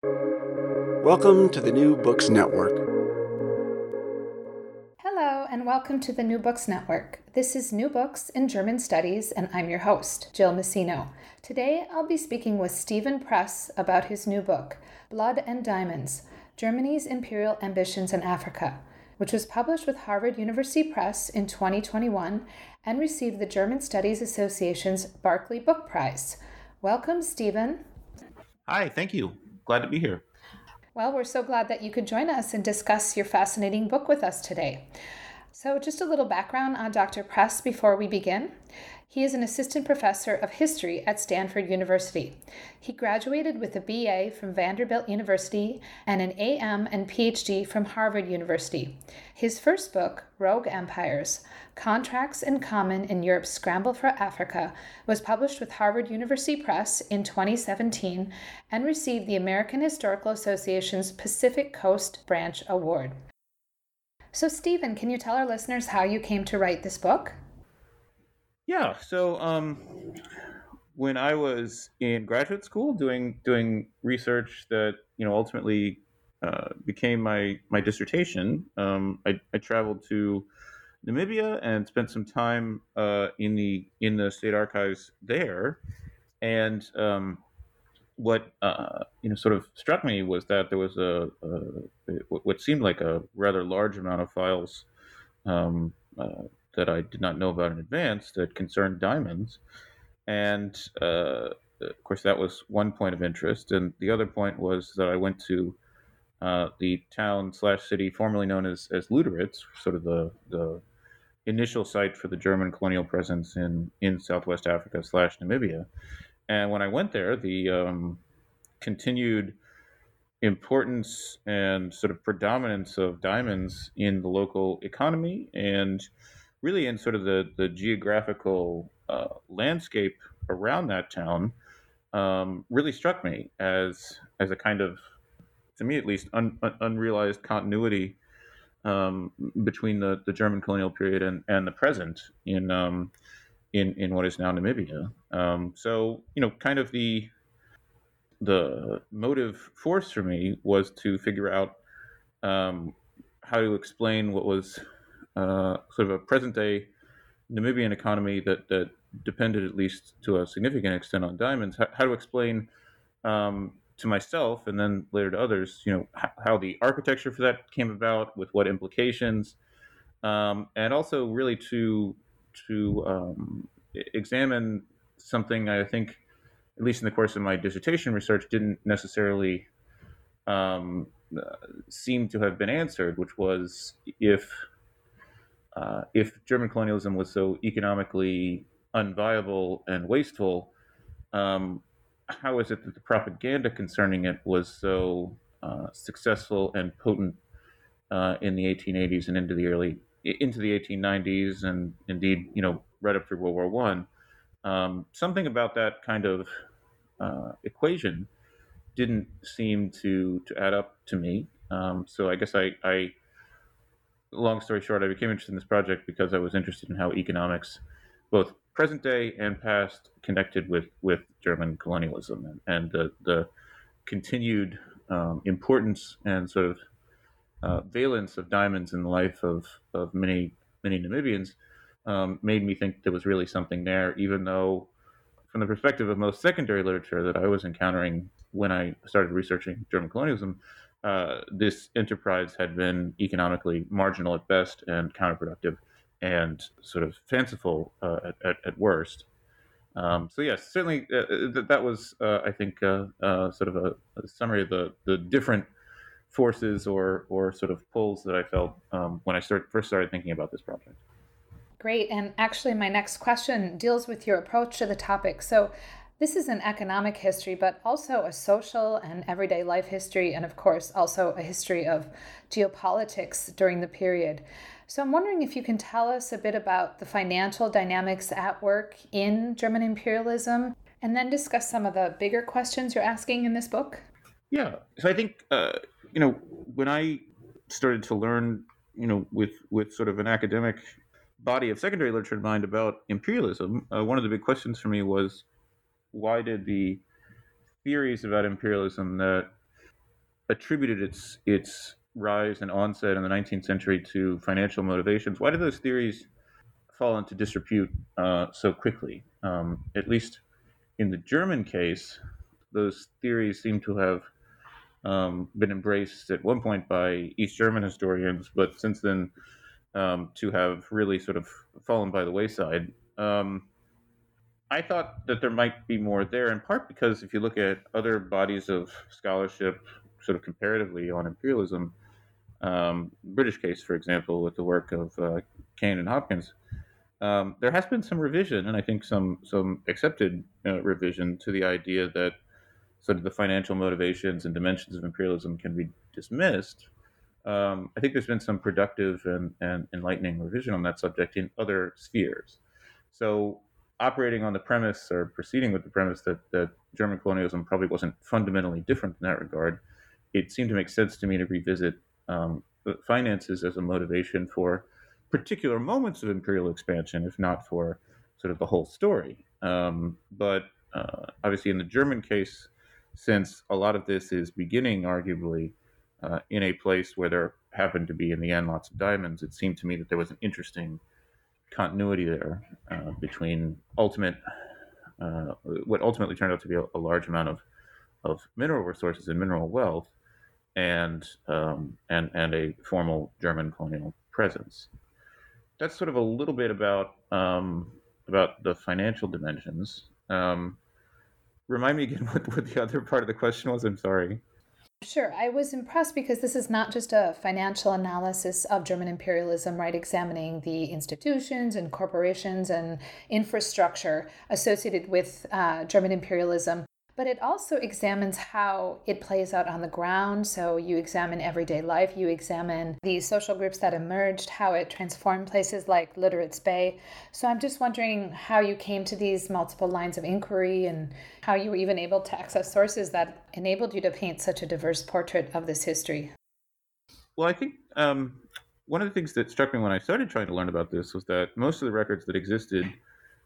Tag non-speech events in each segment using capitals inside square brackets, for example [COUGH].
Welcome to the New Books Network. Hello, and welcome to the New Books Network. This is New Books in German Studies, and I'm your host, Jill Messino. Today, I'll be speaking with Steven Press about his new book, Blood and Diamonds Germany's Imperial Ambitions in Africa, which was published with Harvard University Press in 2021 and received the German Studies Association's Barclay Book Prize. Welcome, Steven. Hi, thank you. Glad to be here. Well, we're so glad that you could join us and discuss your fascinating book with us today. So, just a little background on Dr. Press before we begin. He is an assistant professor of history at Stanford University. He graduated with a BA from Vanderbilt University and an AM and PhD from Harvard University. His first book, Rogue Empires Contracts in Conmen in Europe's Scramble for Africa, was published with Harvard University Press in 2017 and received the American Historical Association's Pacific Coast Branch Award. So, Steven, can you tell our listeners how you came to write this book? Yeah. So um, when I was in graduate school doing doing research that you know ultimately uh, became my my dissertation, um, I, I, traveled to Namibia and spent some time uh, in the in the state archives there, and um, what uh, you know sort of struck me was that there was a, a what seemed like a rather large amount of files um, uh, that I did not know about in advance that concerned diamonds. And uh, of course, that was one point of interest. And the other point was that I went to uh, the town slash city formerly known as, as Lüderitz, sort of the, the initial site for the German colonial presence in, in Southwest Africa slash Namibia. And when I went there, the um, continued importance and sort of predominance of diamonds in the local economy and really in sort of the the geographical uh, landscape around that town um, really struck me as as a kind of to me at least un, un, unrealized continuity um, between the, the German colonial period and, and the present in um, in in what is now Namibia. Um, so you know, kind of the the motive force for me was to figure out um, how to explain what was uh, sort of a present day Namibian economy that, that depended at least to a significant extent on diamonds, how, how to explain um, to myself and then later to others, you know, how, how, the architecture for that came about, with what implications, um, and also really to to um, examine something I think, at least in the course of my dissertation research, didn't necessarily um, uh, seem to have been answered, which was if uh, if German colonialism was so economically unviable and wasteful, um, how is it that the propaganda concerning it was so uh, successful and potent uh, in the 1880s and into the early into the 1890s and indeed you know right up through World War One? Um, something about that kind of uh, equation didn't seem to to add up to me. Um, so I guess I, I long story short, I became interested in this project because I was interested in how economics, both present day and past, connected with with German colonialism and, and the the continued um, importance and sort of uh, valence of diamonds in the life of of many many Namibians um, made me think there was really something there, even though. From the perspective of most secondary literature that I was encountering when I started researching German colonialism, uh, this enterprise had been economically marginal at best and counterproductive and sort of fanciful uh, at, at, worst. Um, so yes, certainly uh, uh that, that was, uh, I think, uh, sort of a, a, summary of the, the different forces or, or sort of pulls that I felt um, when I start, first started thinking about this project. Great. And actually, my next question deals with your approach to the topic. So, this is an economic history, but also a social and everyday life history, and of course, also a history of geopolitics during the period. So, I'm wondering if you can tell us a bit about the financial dynamics at work in German imperialism, and then discuss some of the bigger questions you're asking in this book. Yeah. So, I think, uh, you know, when I started to learn, you know, with, with sort of an academic body of secondary literature in mind about imperialism, uh, one of the big questions for me was why did the theories about imperialism that attributed its its rise and onset in the 19th century to financial motivations. Why did those theories fall into disrepute uh, so quickly? Um, at least in the German case, those theories seem to have um, been embraced at one point by East German historians, but since then um, to have really sort of fallen by the wayside. Um, I thought that there might be more there, in part because if you look at other bodies of scholarship, sort of comparatively on imperialism, um, British case, for example, with the work of uh, Cain and Hopkins, um, there has been some revision, and I think some some accepted uh, revision to the idea that sort of the financial motivations and dimensions of imperialism can be dismissed. Um, I think there's been some productive and, and enlightening revision on that subject in other spheres. So operating on the premise or proceeding with the premise that, that German colonialism probably wasn't fundamentally different in that regard, it seemed to make sense to me to revisit um, finances as a motivation for particular moments of imperial expansion, if not for sort of the whole story. Um, but uh, obviously, in the German case, since a lot of this is beginning, arguably, uh, in a place where there happened to be, in the end, lots of diamonds, it seemed to me that there was an interesting continuity there uh, between ultimate uh, what ultimately turned out to be a, a, large amount of of mineral resources and mineral wealth and um, and and a formal German colonial presence. That's sort of a little bit about um, about the financial dimensions. Um, remind me again [LAUGHS] what, what the other part of the question was. I'm sorry. Sure. I was impressed because this is not just a financial analysis of German imperialism, right? Examining the institutions and corporations and infrastructure associated with uh, German imperialism, but it also examines how it plays out on the ground. So you examine everyday life, you examine the social groups that emerged, how it transformed places like Lüderitz Bay. So I'm just wondering how you came to these multiple lines of inquiry and how you were even able to access sources that enabled you to paint such a diverse portrait of this history. Well, I think um, one of the things that struck me when I started trying to learn about this was that most of the records that existed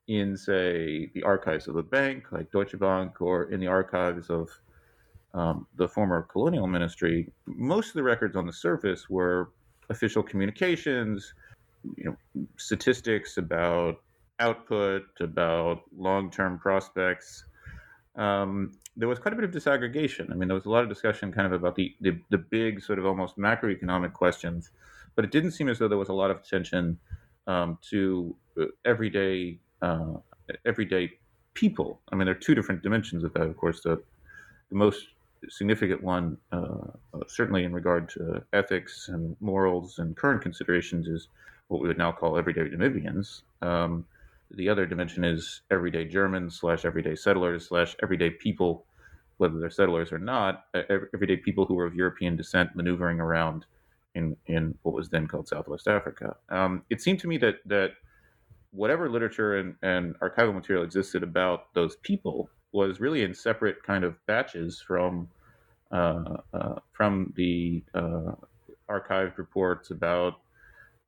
in, say, the archives of a bank like Deutsche Bank or in the archives of um, the former colonial ministry, most of the records on the surface were official communications, you know, statistics about output, about long-term prospects. Um, there was quite a bit of disaggregation. I mean, there was a lot of discussion kind of about the, the, the big sort of almost macroeconomic questions, but it didn't seem as though there was a lot of attention um, to uh, everyday uh, everyday people. I mean, there are two different dimensions of that. Of course, the, the most significant one, uh, certainly in regard to ethics and morals and current considerations, is what we would now call everyday Namibians. Um, the other dimension is everyday Germans slash everyday settlers slash everyday people, whether they're settlers or not, everyday people who are of European descent maneuvering around in in what was then called Southwest Africa. Um, it seemed to me that that whatever literature and, and archival material existed about those people was really in separate kind of batches from uh, uh, from the uh, archived reports about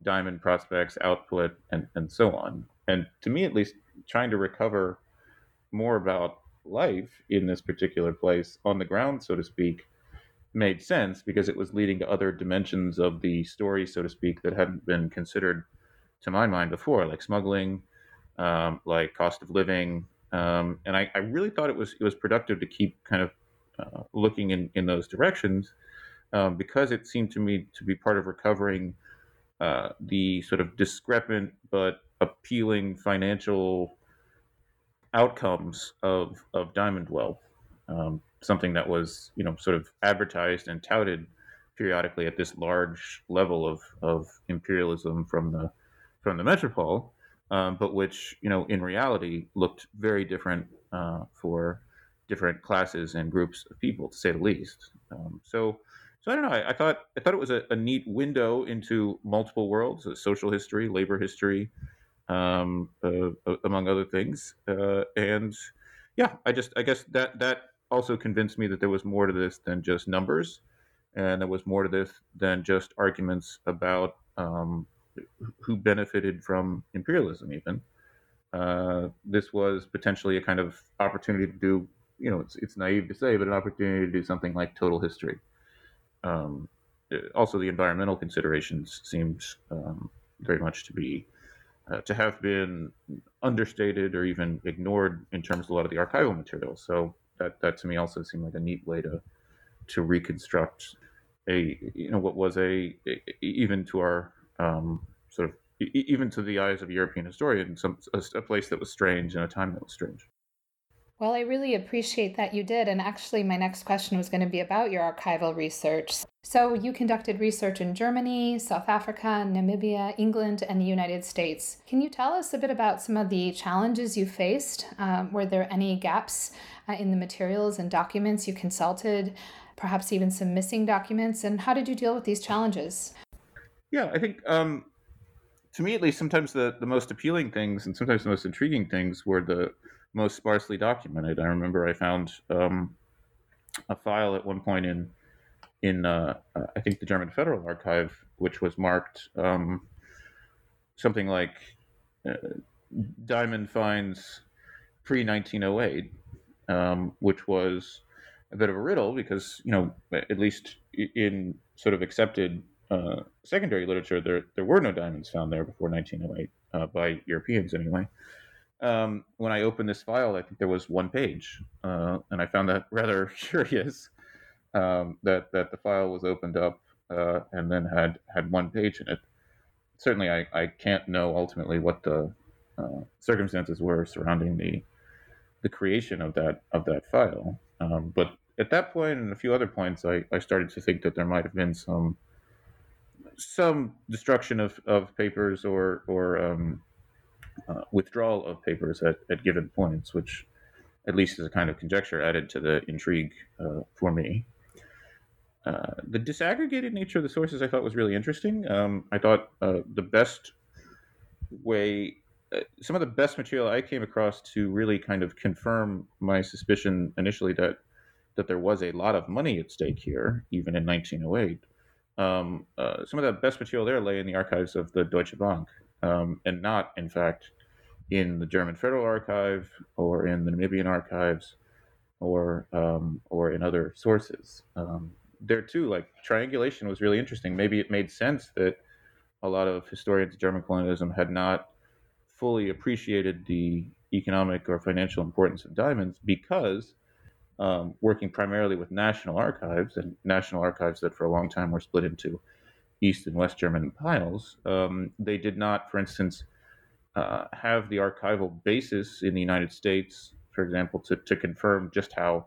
diamond prospects, output, and, and so on. And to me, at least, trying to recover more about life in this particular place on the ground, so to speak, made sense because it was leading to other dimensions of the story, so to speak, that hadn't been considered to my mind before, like smuggling, um, like cost of living, um, and I, I, really thought it was it was productive to keep kind of uh, looking in, in those directions um, because it seemed to me to be part of recovering uh, the sort of discrepant but appealing financial outcomes of of diamond wealth, um, something that was you know sort of advertised and touted periodically at this large level of of imperialism from the from the metropole, um, but which you know in reality looked very different uh, for different classes and groups of people, to say the least. Um, so, so I don't know. I, I, thought I thought it was a, a, neat window into multiple worlds: social history, labor history, um, uh, among other things. Uh, and yeah, I just I guess that that also convinced me that there was more to this than just numbers, and there was more to this than just arguments about um, who benefited from imperialism even uh, this was potentially a kind of opportunity to do you know it's, it's naive to say but an opportunity to do something like total history um, also the environmental considerations seems um, very much to be uh, to have been understated or even ignored in terms of a lot of the archival material. So that that to me also seemed like a neat way to to reconstruct a you know what was a, a even to our um, sort of even to the eyes of European historians some a, a place that was strange in a time that was strange. Well, I really appreciate that you did. And actually, my next question was going to be about your archival research. So, you conducted research in Germany, South Africa, Namibia, England, and the United States. Can you tell us a bit about some of the challenges you faced? Um, were there any gaps uh, in the materials and documents you consulted? Perhaps even some missing documents? And how did you deal with these challenges? Yeah, I think um, to me, at least, sometimes the, the most appealing things and sometimes the most intriguing things were the most sparsely documented. I remember I found um, a file at one point in in uh, I think the German Federal Archive, which was marked um, something like uh, diamond finds pre 1908, um, which was a bit of a riddle because you know at least in sort of accepted uh, secondary literature there there were no diamonds found there before 1908 uh, by Europeans anyway um, when I opened this file, I think there was one page, uh, and I found that [LAUGHS] rather curious um, that that the file was opened up uh, and then had had one page in it. Certainly, I, I can't know ultimately what the uh, circumstances were surrounding the the creation of that of that file, um, but at that point and a few other points, I, I started to think that there might have been some some destruction of, of papers or or um, uh, withdrawal of papers at, at given points, which at least is a kind of conjecture added to the intrigue uh, for me. Uh, the disaggregated nature of the sources I thought was really interesting. Um, I thought uh, the best way, uh, some of the best material I came across to really kind of confirm my suspicion initially that that there was a lot of money at stake here, even in 1908. Um, uh, some of the best material there lay in the archives of the Deutsche Bank, um, and not, in fact, in the German Federal Archive or in the Namibian archives or um, or in other sources. Um, there too, like triangulation was really interesting. Maybe it made sense that a lot of historians of German colonialism had not fully appreciated the economic or financial importance of diamonds because um, working primarily with national archives and national archives that for a long time were split into East and West German piles, um, they did not, for instance, uh, have the archival basis in the United States, for example, to, to confirm just how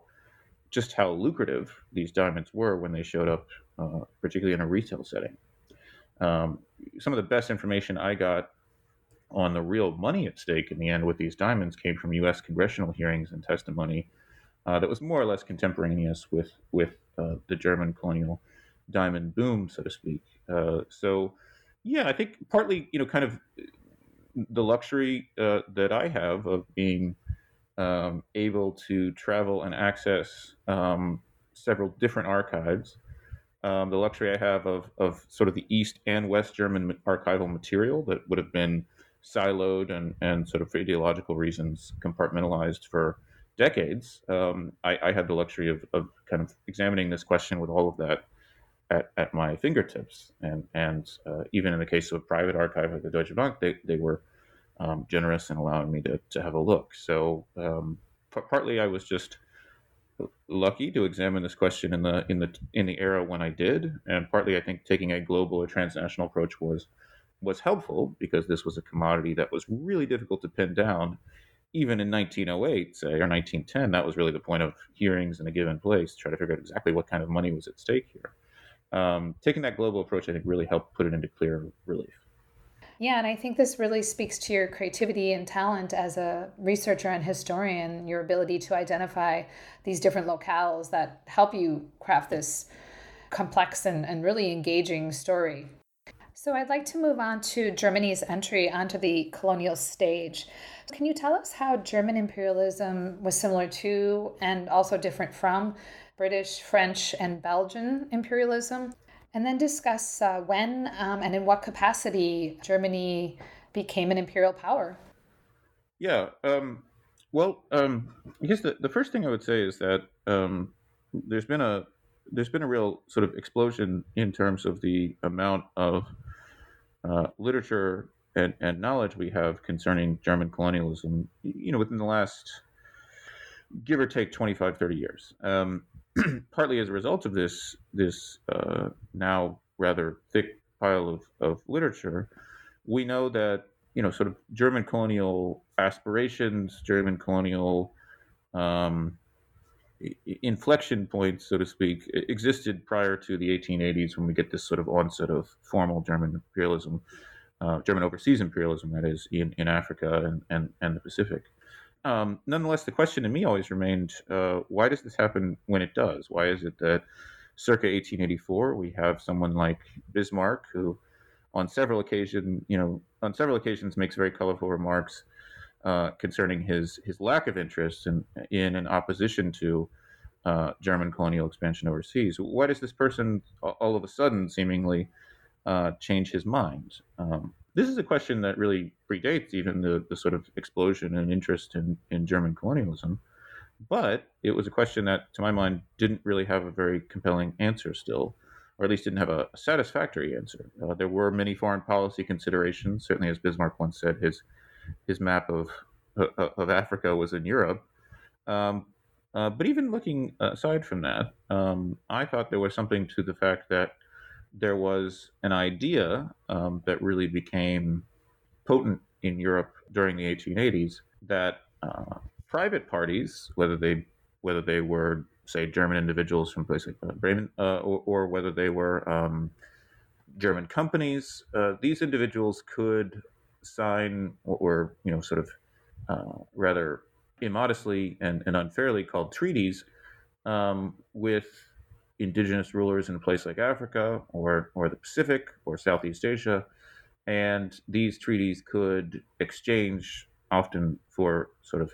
just how lucrative these diamonds were when they showed up, uh, particularly in a retail setting. Um, some of the best information I got on the real money at stake in the end with these diamonds came from U.S. congressional hearings and testimony uh, that was more or less contemporaneous with with uh, the German colonial diamond boom, so to speak. Uh, so, yeah, I think partly, you know, kind of the luxury uh, that I have of being um, able to travel and access um, several different archives. Um, the luxury I have of, of sort of the East and West German archival material that would have been siloed and, and sort of for ideological reasons compartmentalized for decades. Um, I, I, had the luxury of, of kind of examining this question with all of that at, at my fingertips. And, and uh, even in the case of a private archive at the Deutsche Bank, they, they were um, generous in allowing me to, to have a look. So um, p- partly I was just lucky to examine this question in the in the in the era when I did, and partly I think taking a global or transnational approach was was helpful because this was a commodity that was really difficult to pin down. Even in 1908, say, or 1910, that was really the point of hearings in a given place, to try to figure out exactly what kind of money was at stake here um, taking that global approach, I think, really helped put it into clear relief. Yeah, and I think this really speaks to your creativity and talent as a researcher and historian, your ability to identify these different locales that help you craft this complex and, and really engaging story. So I'd like to move on to Germany's entry onto the colonial stage. Can you tell us how German imperialism was similar to and also different from British, French, and Belgian imperialism, and then discuss uh, when um, and in what capacity Germany became an imperial power. Yeah. Um, well, um, I guess the, the first thing I would say is that um, there's been a there's been a real sort of explosion in terms of the amount of uh, literature and, and knowledge we have concerning German colonialism, you know, within the last give or take 25, 30 years. Um, [CLEARS THROAT] partly as a result of this, this uh, now rather thick pile of, of literature, we know that, you know, sort of German colonial aspirations, German colonial um, inflection points, so to speak, existed prior to the 1880s when we get this sort of onset of formal German imperialism, uh, German overseas imperialism, that is, in, in Africa and, and, and the Pacific. Um, nonetheless, the question to me always remained uh, why does this happen when it does? Why is it that circa 1884 we have someone like Bismarck who, on several occasions, you know, on several occasions makes very colorful remarks uh, concerning his his lack of interest in in an opposition to uh, German colonial expansion overseas. Why does this person all of a sudden seemingly uh, change his mind? Um, this is a question that really predates even the, the sort of explosion and interest in, in German colonialism. But it was a question that, to my mind, didn't really have a very compelling answer still, or at least didn't have a, satisfactory answer. Uh, there were many foreign policy considerations. Certainly, as Bismarck once said, his his map of of Africa was in Europe. Um, uh, but even looking aside from that, um, I thought there was something to the fact that there was an idea um, that really became potent in Europe during the 1880s that uh, private parties, whether they whether they were say German individuals from places like uh, Bremen, uh, or, or, whether they were um, German companies, uh, these individuals could sign what were you know sort of uh, rather immodestly and, and, unfairly called treaties um, with indigenous rulers in a place like Africa or or the Pacific or Southeast Asia, and these treaties could exchange often for sort of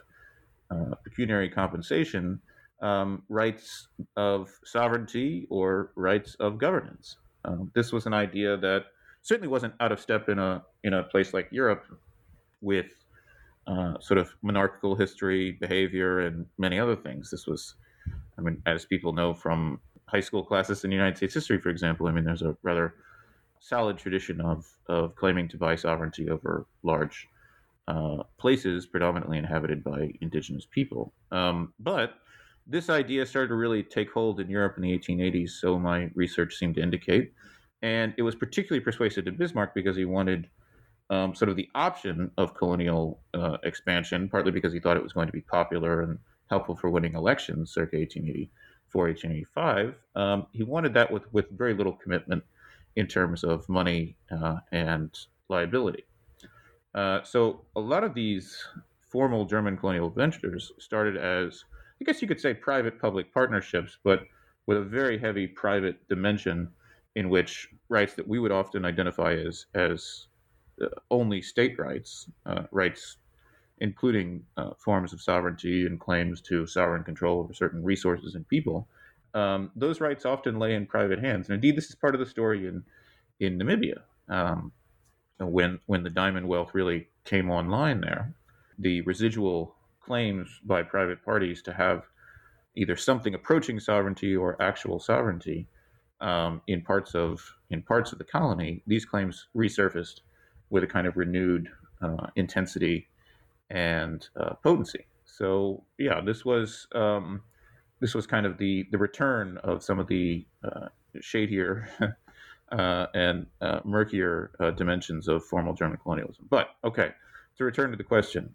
uh, pecuniary compensation um, rights of sovereignty or rights of governance. Um, this was an idea that certainly wasn't out of step in a in a place like Europe with uh, sort of monarchical history, behavior, and many other things. This was, I mean, as people know from high school classes in United States history, for example, I mean, there's a rather solid tradition of of claiming to buy sovereignty over large uh, places predominantly inhabited by indigenous people. Um, but this idea started to really take hold in Europe in the 1880s, so my research seemed to indicate. And it was particularly persuasive to Bismarck because he wanted um, sort of the option of colonial uh, expansion, partly because he thought it was going to be popular and helpful for winning elections circa 1884, 1885. Um, he wanted that with, with very little commitment in terms of money uh, and liability. Uh, so a lot of these formal German colonial ventures started as, I guess you could say, private public partnerships, but with a very heavy private dimension in which rights that we would often identify as as uh, only state rights, uh, rights including uh, forms of sovereignty and claims to sovereign control over certain resources and people, um, those rights often lay in private hands. And indeed, this is part of the story in in Namibia. Um, when when the diamond wealth really came online there, the residual claims by private parties to have either something approaching sovereignty or actual sovereignty um, in parts of in parts of the colony, these claims resurfaced with a kind of renewed uh, intensity and uh, potency. So yeah, this was um, this was kind of the the return of some of the uh, shadier [LAUGHS] uh, and uh, murkier uh, dimensions of formal German colonialism. But okay, to return to the question,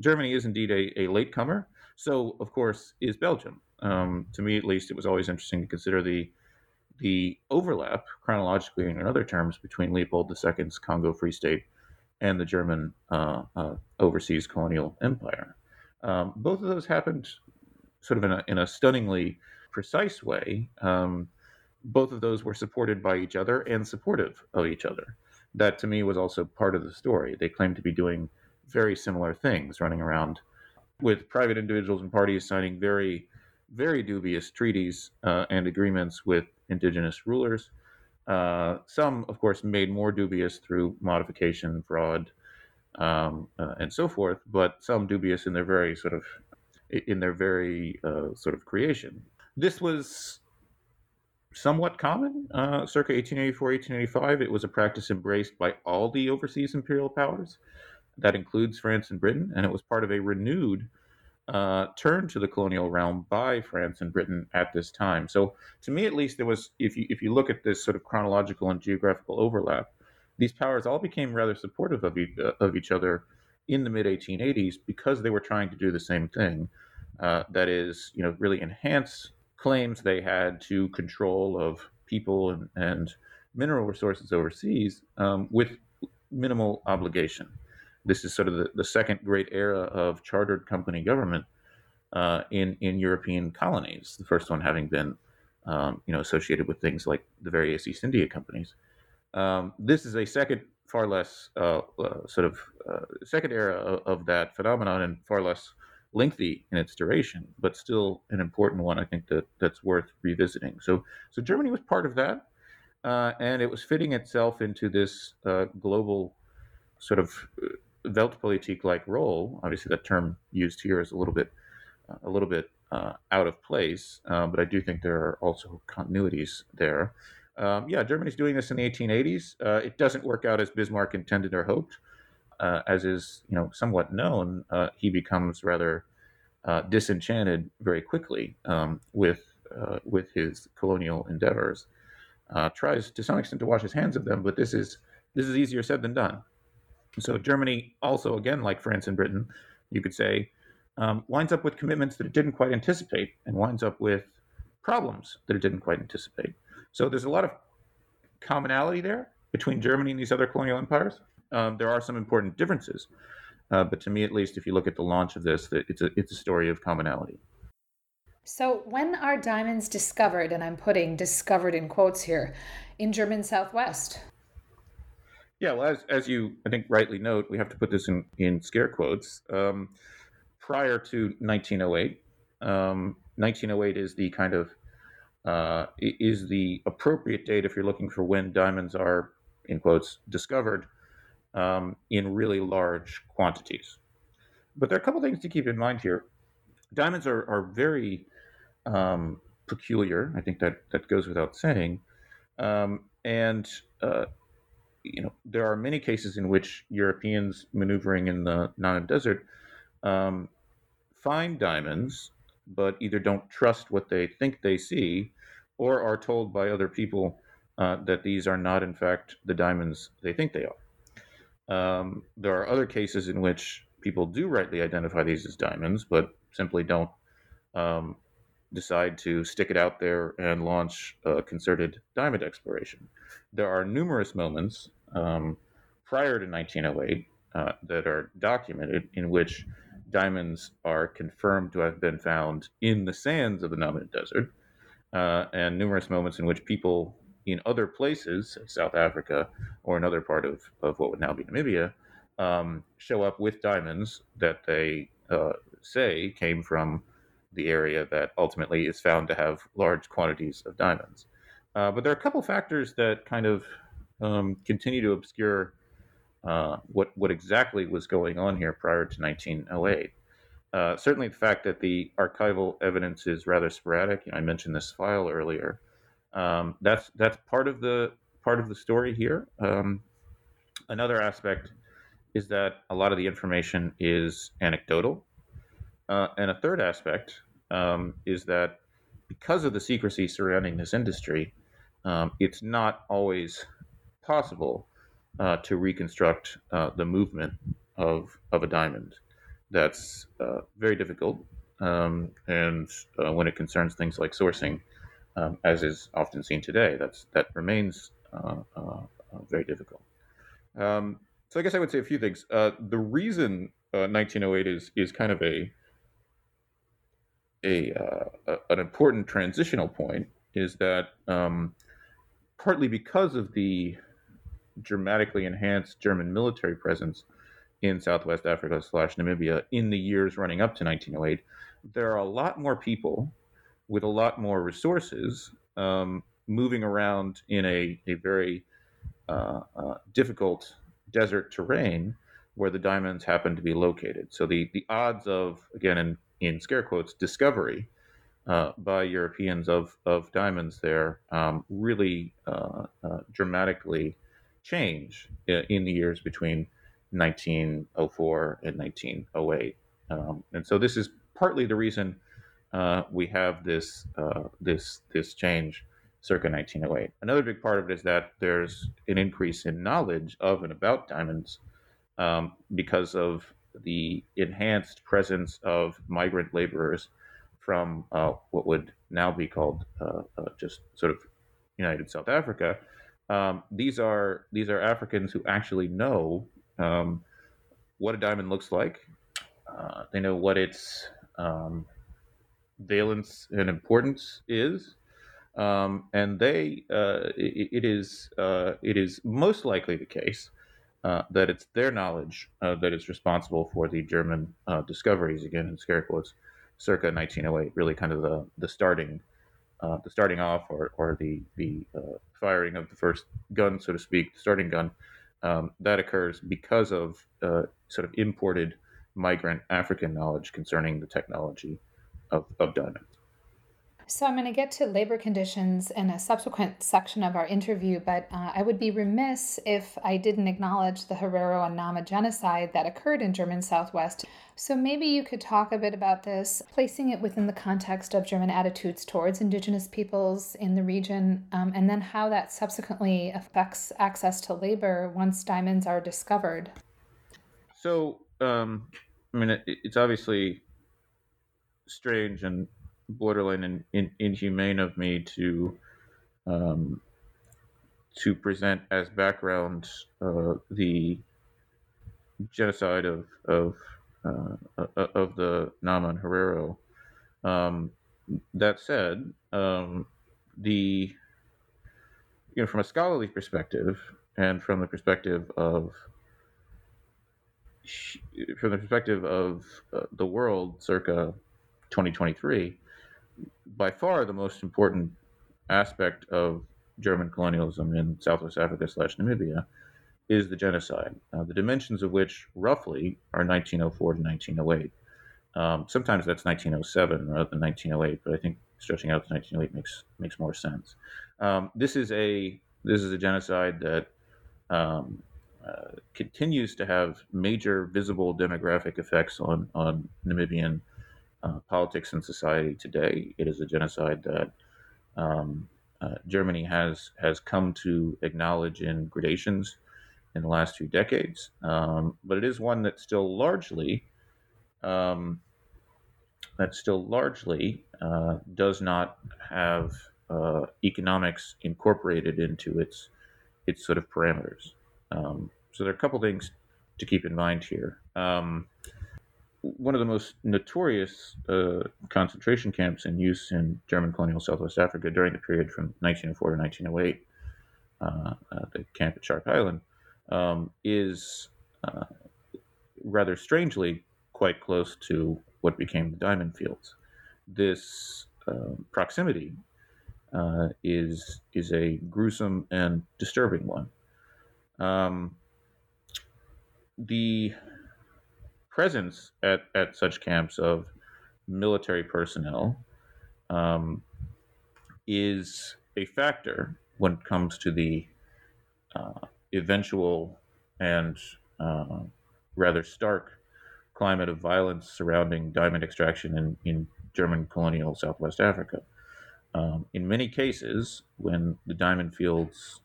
Germany is indeed a, a latecomer. So of course is Belgium. Um, to me, at least, it was always interesting to consider the the overlap chronologically and in other terms between Leopold II's Congo Free State and the German uh, uh, overseas colonial empire. Um, both of those happened sort of in a, in a stunningly precise way. Um, both of those were supported by each other and supportive of each other. That to me was also part of the story. They claimed to be doing very similar things, running around with private individuals and parties signing very, very dubious treaties uh, and agreements with indigenous rulers. Uh, some, of course, made more dubious through modification, fraud, um, uh, and so forth, but some dubious in their very sort of in their very uh, sort of creation. This was somewhat common uh, circa 1884, 1885. It was a practice embraced by all the overseas imperial powers. That includes France and Britain, and it was part of a renewed uh, turn to the colonial realm by France and Britain at this time. So, to me at least, there was, if you, if you look at this sort of chronological and geographical overlap, these powers all became rather supportive of, e- uh, of each other in the mid 1880s because they were trying to do the same thing. Uh, that is, you know, really enhance claims they had to control of people and, and mineral resources overseas um, with minimal obligation. This is sort of the, the second great era of chartered company government uh, in in European colonies. The first one having been, um, you know, associated with things like the various East India companies. Um, this is a second, far less uh, uh, sort of uh, second era of, of, that phenomenon, and far less lengthy in its duration, but still an important one. I think that that's worth revisiting. So, so Germany was part of that, uh, and it was fitting itself into this uh, global sort of uh, Weltpolitik-like role. Obviously, that term used here is a little bit, uh, a little bit uh, out of place, uh, but I do think there are also continuities there. Um, yeah, Germany's doing this in the 1880s. it doesn't work out as Bismarck intended or hoped uh, as is you know somewhat known, uh, he becomes rather uh, disenchanted very quickly um, with uh, with his colonial endeavors. Uh, tries to some extent to wash his hands of them, but this is this is easier said than done. So Germany also, again, like France and Britain, you could say, um, winds up with commitments that it didn't quite anticipate, and winds up with problems that it didn't quite anticipate. So there's a lot of commonality there between Germany and these other colonial empires um, there are some important differences. Uh, but to me, at least, if you look at the launch of this, it's a it's a story of commonality. So, when are diamonds discovered? And I'm putting "discovered" in quotes here in German Southwest. Yeah, well, as as you I think rightly note, we have to put this in in scare quotes. Um, prior to 1908, um, 1908 is the kind of uh, is the appropriate date if you're looking for when diamonds are in quotes discovered um, in really large quantities. But there are a couple things to keep in mind here. Diamonds are, are very um, peculiar. I think that, that goes without saying. Um, and, uh, you know, there are many cases in which Europeans maneuvering in the Namib Desert um, find diamonds, but either don't trust what they think they see or are told by other people uh, that these are not, in fact, the diamonds they think they are. Um, there are other cases in which people do rightly identify these as diamonds, but simply don't um, decide to stick it out there and launch a concerted diamond exploration. There are numerous moments um, prior to 1908 uh, that are documented in which diamonds are confirmed to have been found in the sands of the Namib Desert, uh, and numerous moments in which people in other places, South Africa or another part of, of what would now be Namibia, um, show up with diamonds that they uh, say came from the area that ultimately is found to have large quantities of diamonds. Uh, but there are a couple factors that kind of um, continue to obscure uh, what what exactly was going on here prior to 1908. Uh, certainly, the fact that the archival evidence is rather sporadic. You know, I mentioned this file earlier. Um, that's that's part of the part of the story here. Um, another aspect is that a lot of the information is anecdotal, uh, and a third aspect um, is that because of the secrecy surrounding this industry, um, it's not always possible uh, to reconstruct uh, the movement of of a diamond. That's uh, very difficult, um, and uh, when it concerns things like sourcing um, as is often seen today. That's that remains uh, very difficult. Um, so I guess I would say a few things. The reason 1908 uh, is is kind of a a, a an important transitional point is that um, partly because of the dramatically enhanced German military presence in Southwest Africa slash Namibia in the years running up to 1908, there are a lot more people with a lot more resources, um, moving around in a, a very uh, uh, difficult desert terrain where the diamonds happen to be located. So the, the odds of, again, in, in scare quotes, discovery uh, by Europeans of, of diamonds there um, really uh, uh, dramatically change in the years between 1904 and 1908. Um, and so this is partly the reason uh, we have this uh, this this change circa 1908. Another big part of it is that there's an increase in knowledge of and about diamonds um, because of the enhanced presence of migrant laborers from uh, what would now be called uh, uh, just sort of United South Africa. Um, these are these are Africans who actually know um, what a diamond looks like. Uh, they know what its um, valence and importance is, um, and they uh, it, it is uh, it is most likely the case uh, that it's their knowledge uh, that is responsible for the German uh, discoveries again in scare quotes, circa 1908. Really, kind of the the starting uh, the starting off or or the the firing of the first gun, so to speak, the starting gun. Um, that occurs because of sort of imported migrant African knowledge concerning the technology of, of diamonds. So, I'm going to get to labor conditions in a subsequent section of our interview, but uh, I would be remiss if I didn't acknowledge the Herero and Nama genocide that occurred in German Southwest. So, maybe you could talk a bit about this, placing it within the context of German attitudes towards Indigenous peoples in the region, um, and then how that subsequently affects access to labor once diamonds are discovered. So, um, I mean, it, it's obviously strange and borderline in, in, inhumane of me to um, to present as background uh, the genocide of of uh, of the Nama and Herero. Um, that said, um, the you know from a scholarly perspective and from the perspective of from the perspective of uh, the world circa 2023 by far the most important aspect of German colonialism in Southwest Africa slash Namibia is the genocide, uh, the dimensions of which roughly are 1904 to 1908. Um, sometimes that's 1907 rather than 1908, but I think stretching out to 1908 makes makes more sense. Um, this is a this is a genocide that um, uh, continues to have major visible demographic effects on on Namibian uh, politics and society today. It is a genocide that um, uh, Germany has has come to acknowledge in gradations in the last few decades, um, but it is one that still largely um, that still largely uh, does not have uh, economics incorporated into its its sort of parameters. Um, so there are a couple things to keep in mind here. Um, one of the most notorious uh, concentration camps in use in German colonial Southwest Africa during the period from 1904 to 1908, uh, uh, the camp at Shark Island, um, is uh, rather strangely quite close to what became the diamond fields. This um, proximity uh, is is a gruesome and disturbing one. Um, the presence at, at such camps of military personnel um, is a factor when it comes to the uh, eventual and uh, rather stark climate of violence surrounding diamond extraction in, in German colonial Southwest Africa. Um, in many cases, when the diamond fields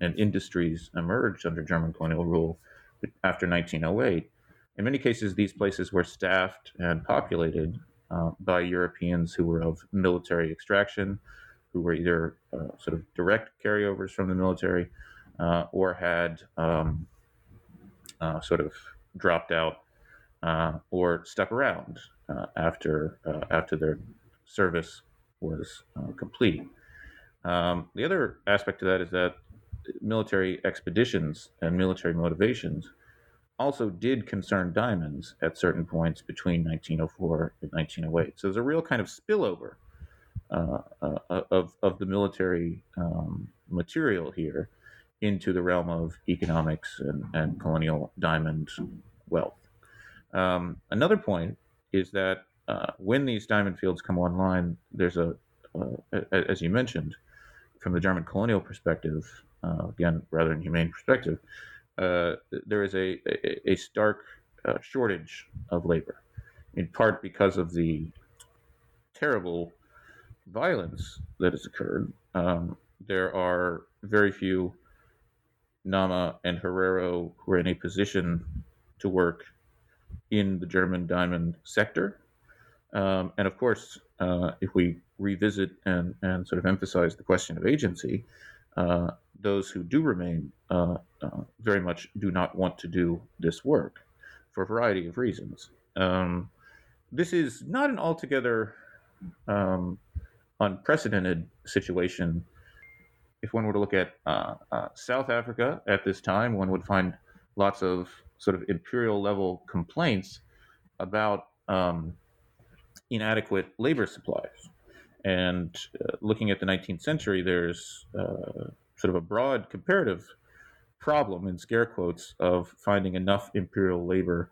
and industries emerged under German colonial rule after 1908, in many cases, these places were staffed and populated uh, by Europeans who were of military extraction, who were either uh, sort of direct carryovers from the military uh, or had um, uh, sort of dropped out uh, or stuck around uh, after after their service was complete. Um, the other aspect of that is that military expeditions and military motivations also did concern diamonds at certain points between 1904 and 1908. So there's a real kind of spillover uh, uh, of, of the military um, material here into the realm of economics and, and colonial diamond wealth. Um, another point is that uh, when these diamond fields come online, there's a, uh, as you mentioned, from the German colonial perspective, uh, again, rather than humane perspective, uh, there is a, a, a stark uh, shortage of labor, in part because of the terrible violence that has occurred. Um, there are very few Nama and Herero who are in a position to work in the German diamond sector. Um, and of course, uh, if we revisit and, and sort of emphasize the question of agency, uh, those who do remain uh, uh very much do not want to do this work for a variety of reasons. Um, this is not an altogether um, unprecedented situation. If one were to look at uh, South Africa at this time, one would find lots of sort of imperial level complaints about um, inadequate labor supplies. And uh, looking at the 19th century, there's uh, sort of a broad comparative problem, in scare quotes, of finding enough imperial labor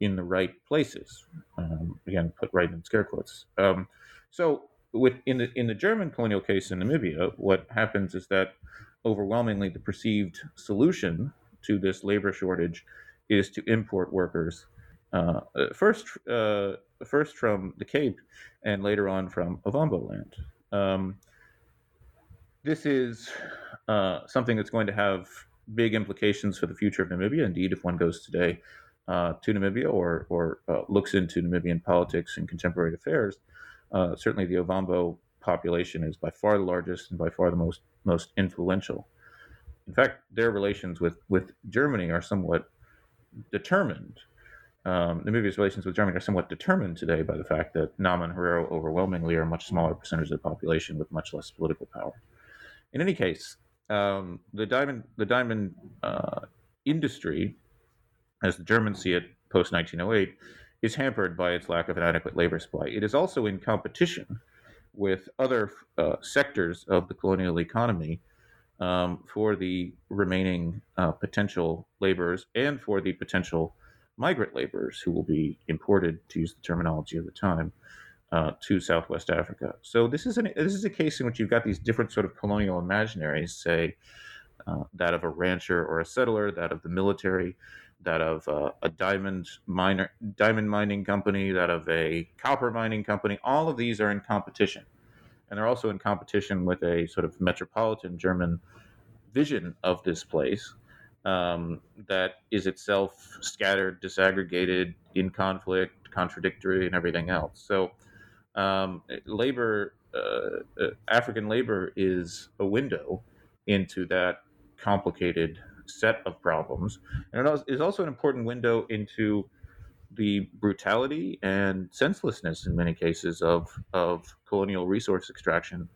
in the right places. Um, again, put right in scare quotes. Um, so, with in the in the German colonial case in Namibia, what happens is that overwhelmingly the perceived solution to this labor shortage is to import workers uh, first uh, first from the Cape and later on from Ovambo land. Um, this is uh, something that's going to have big implications for the future of Namibia. Indeed, if one goes today uh, to Namibia or or uh, looks into Namibian politics and contemporary affairs, uh, certainly the Ovambo population is by far the largest and by far the most most influential. In fact, their relations with with Germany are somewhat determined. Um, Namibia's relations with Germany are somewhat determined today by the fact that Nama and Herero overwhelmingly are much smaller percentages of the population with much less political power. In any case, um, the diamond the diamond uh, industry, as the Germans see it post 1908, is hampered by its lack of an adequate labor supply. It is also in competition with other uh, sectors of the colonial economy um, for the remaining uh, potential laborers and for the potential migrant laborers who will be imported, to use the terminology of the time, uh, to Southwest Africa. So this is an this is a case in which you've got these different sort of colonial imaginaries, say uh, that of a rancher or a settler, that of the military, that of uh, a diamond miner, diamond mining company, that of a copper mining company. All of these are in competition, and they're also in competition with a sort of metropolitan German vision of this place um, that is itself scattered, disaggregated, in conflict, contradictory, and everything else. So, um, labor, uh, uh, African labor, is a window into that complicated set of problems, and it is also an important window into the brutality and senselessness, in many cases, of of colonial resource extraction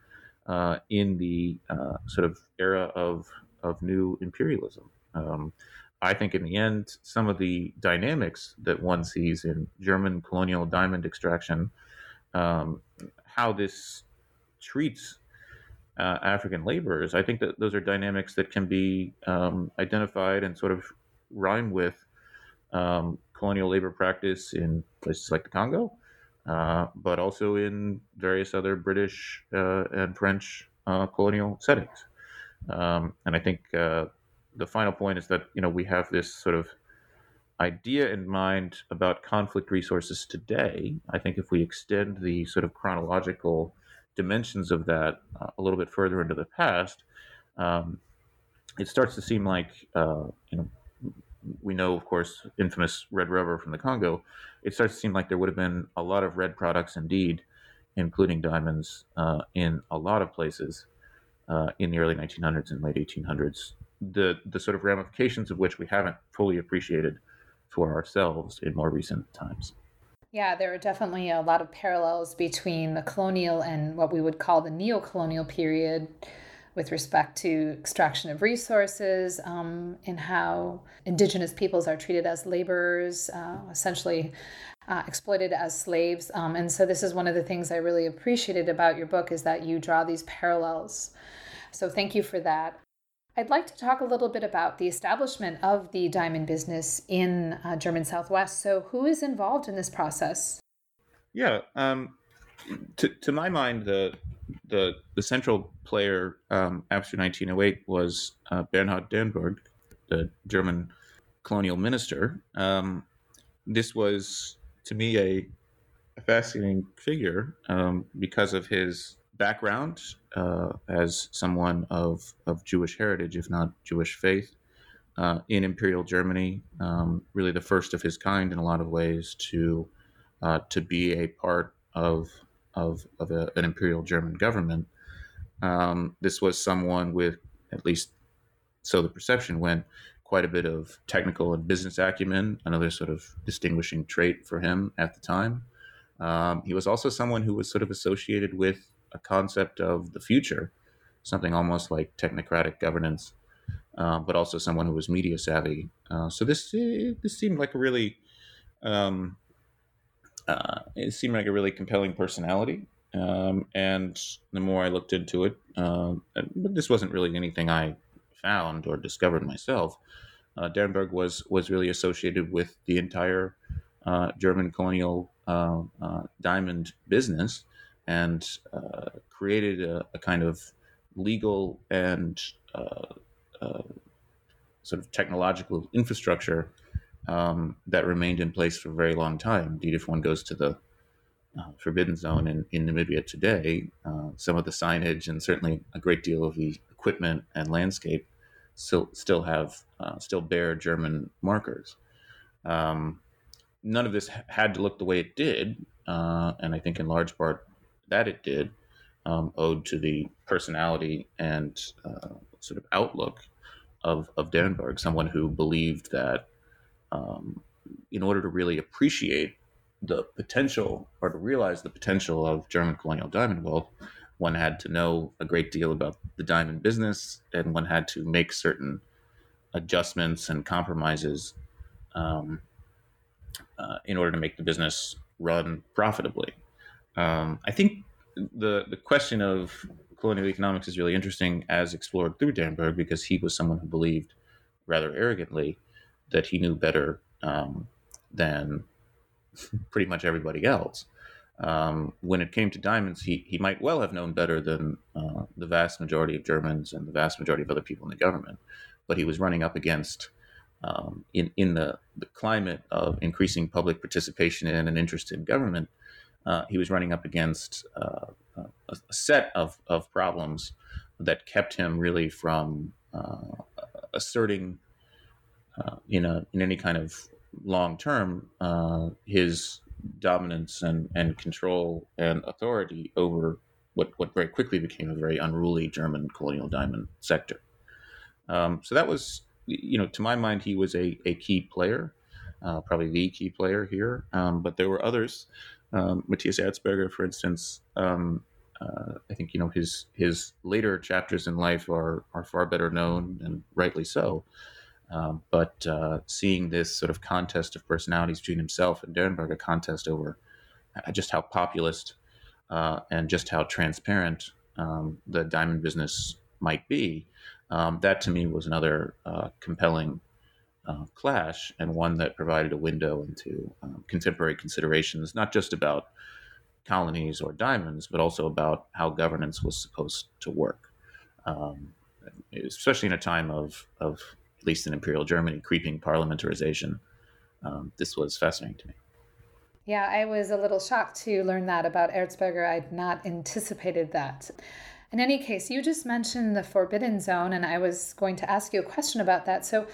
uh, in the uh, sort of era of of new imperialism. Um, I think in the end, some of the dynamics that one sees in German colonial diamond extraction, um, how this treats uh, African laborers, I think that those are dynamics that can be um, identified and sort of rhyme with um, colonial labor practice in places like the Congo, uh, but also in various other British uh, and French uh, colonial settings. Um, and I think uh, the final point is that you know we have this sort of idea in mind about conflict resources today. I think if we extend the sort of chronological dimensions of that uh, a little bit further into the past, um, it starts to seem like uh, you know we know, of course, infamous red rubber from the Congo. It starts to seem like there would have been a lot of red products indeed, including diamonds, uh, in a lot of places uh, in the early 1900s and late 1800s the the sort of ramifications of which we haven't fully appreciated for ourselves in more recent times. Yeah, there are definitely a lot of parallels between the colonial and what we would call the neo-colonial period with respect to extraction of resources um, and how indigenous peoples are treated as laborers, uh, essentially uh, exploited as slaves. Um, and so this is one of the things I really appreciated about your book is that you draw these parallels. So thank you for that. I'd like to talk a little bit about the establishment of the diamond business in uh, German Southwest. So, who is involved in this process? Yeah. Um, to, to my mind, the the the central player um, after 1908 was uh, Bernhard Dernburg, the German colonial minister. Um, this was to me a, a fascinating figure um, because of his background uh, as someone of of Jewish heritage, if not Jewish faith. Uh, in Imperial Germany, um, really the first of his kind in a lot of ways to uh, to be a part of of, of a, an imperial German government. Um, this was someone with, at least so the perception went, quite a bit of technical and business acumen, another sort of distinguishing trait for him at the time. Um, he was also someone who was sort of associated with a concept of the future, something almost like technocratic governance, uh, but also someone who was media savvy. Uh, so this this seemed like a really um, uh, it seemed like a really compelling personality. Um, and the more I looked into it, uh, but this wasn't really anything I found or discovered myself. Uh, Dernburg was was really associated with the entire uh, German colonial uh, uh, diamond business and created a, a, kind of legal and sort of technological infrastructure um, that remained in place for a very long time. Indeed, if one goes to the uh, forbidden zone in, in Namibia today, uh, some of the signage and certainly a great deal of the equipment and landscape still still have uh, still bear German markers. Um, none of this had to look the way it did, uh, and I think in large part that it did, um, owed to the personality and uh, sort of outlook of of Dernburg, someone who believed that um, in order to really appreciate the potential or to realize the potential of German colonial diamond wealth, one had to know a great deal about the diamond business and one had to make certain adjustments and compromises um, uh, in order to make the business run profitably. Um, I think the the question of colonial economics is really interesting as explored through Dernburg because he was someone who believed rather arrogantly that he knew better um, than [LAUGHS] pretty much everybody else. Um, when it came to diamonds, he, he might well have known better than uh, the vast majority of Germans and the vast majority of other people in the government. But he was running up against, um, in, in the, the climate of increasing public participation and an interest in government, uh, he was running up against uh, a, a, set of, of problems that kept him really from uh, asserting uh, in a in any kind of long term, his dominance and, and control and authority over what, what very quickly became a very unruly German colonial diamond sector. Um, so that was, you know, to my mind, he was a, a key player, uh, probably the key player here. Um, but there were others. Um, Matthias Erzberger, for instance, um, uh, I think you know his his later chapters in life are are far better known and rightly so. Um, but uh, seeing this sort of contest of personalities between himself and Dernburg, a contest over uh, just how populist uh, and just how transparent um, the diamond business might be, um, that to me was another uh, compelling uh, clash and one that provided a window into um, contemporary considerations, not just about colonies or diamonds, but also about how governance was supposed to work, um, especially in a time of, of at least in Imperial Germany, creeping parliamentarization. Um, this was fascinating to me. Yeah, I was a little shocked to learn that about Erzberger. I'd not anticipated that. In any case, you just mentioned the Forbidden Zone, and I was going to ask you a question about that. So,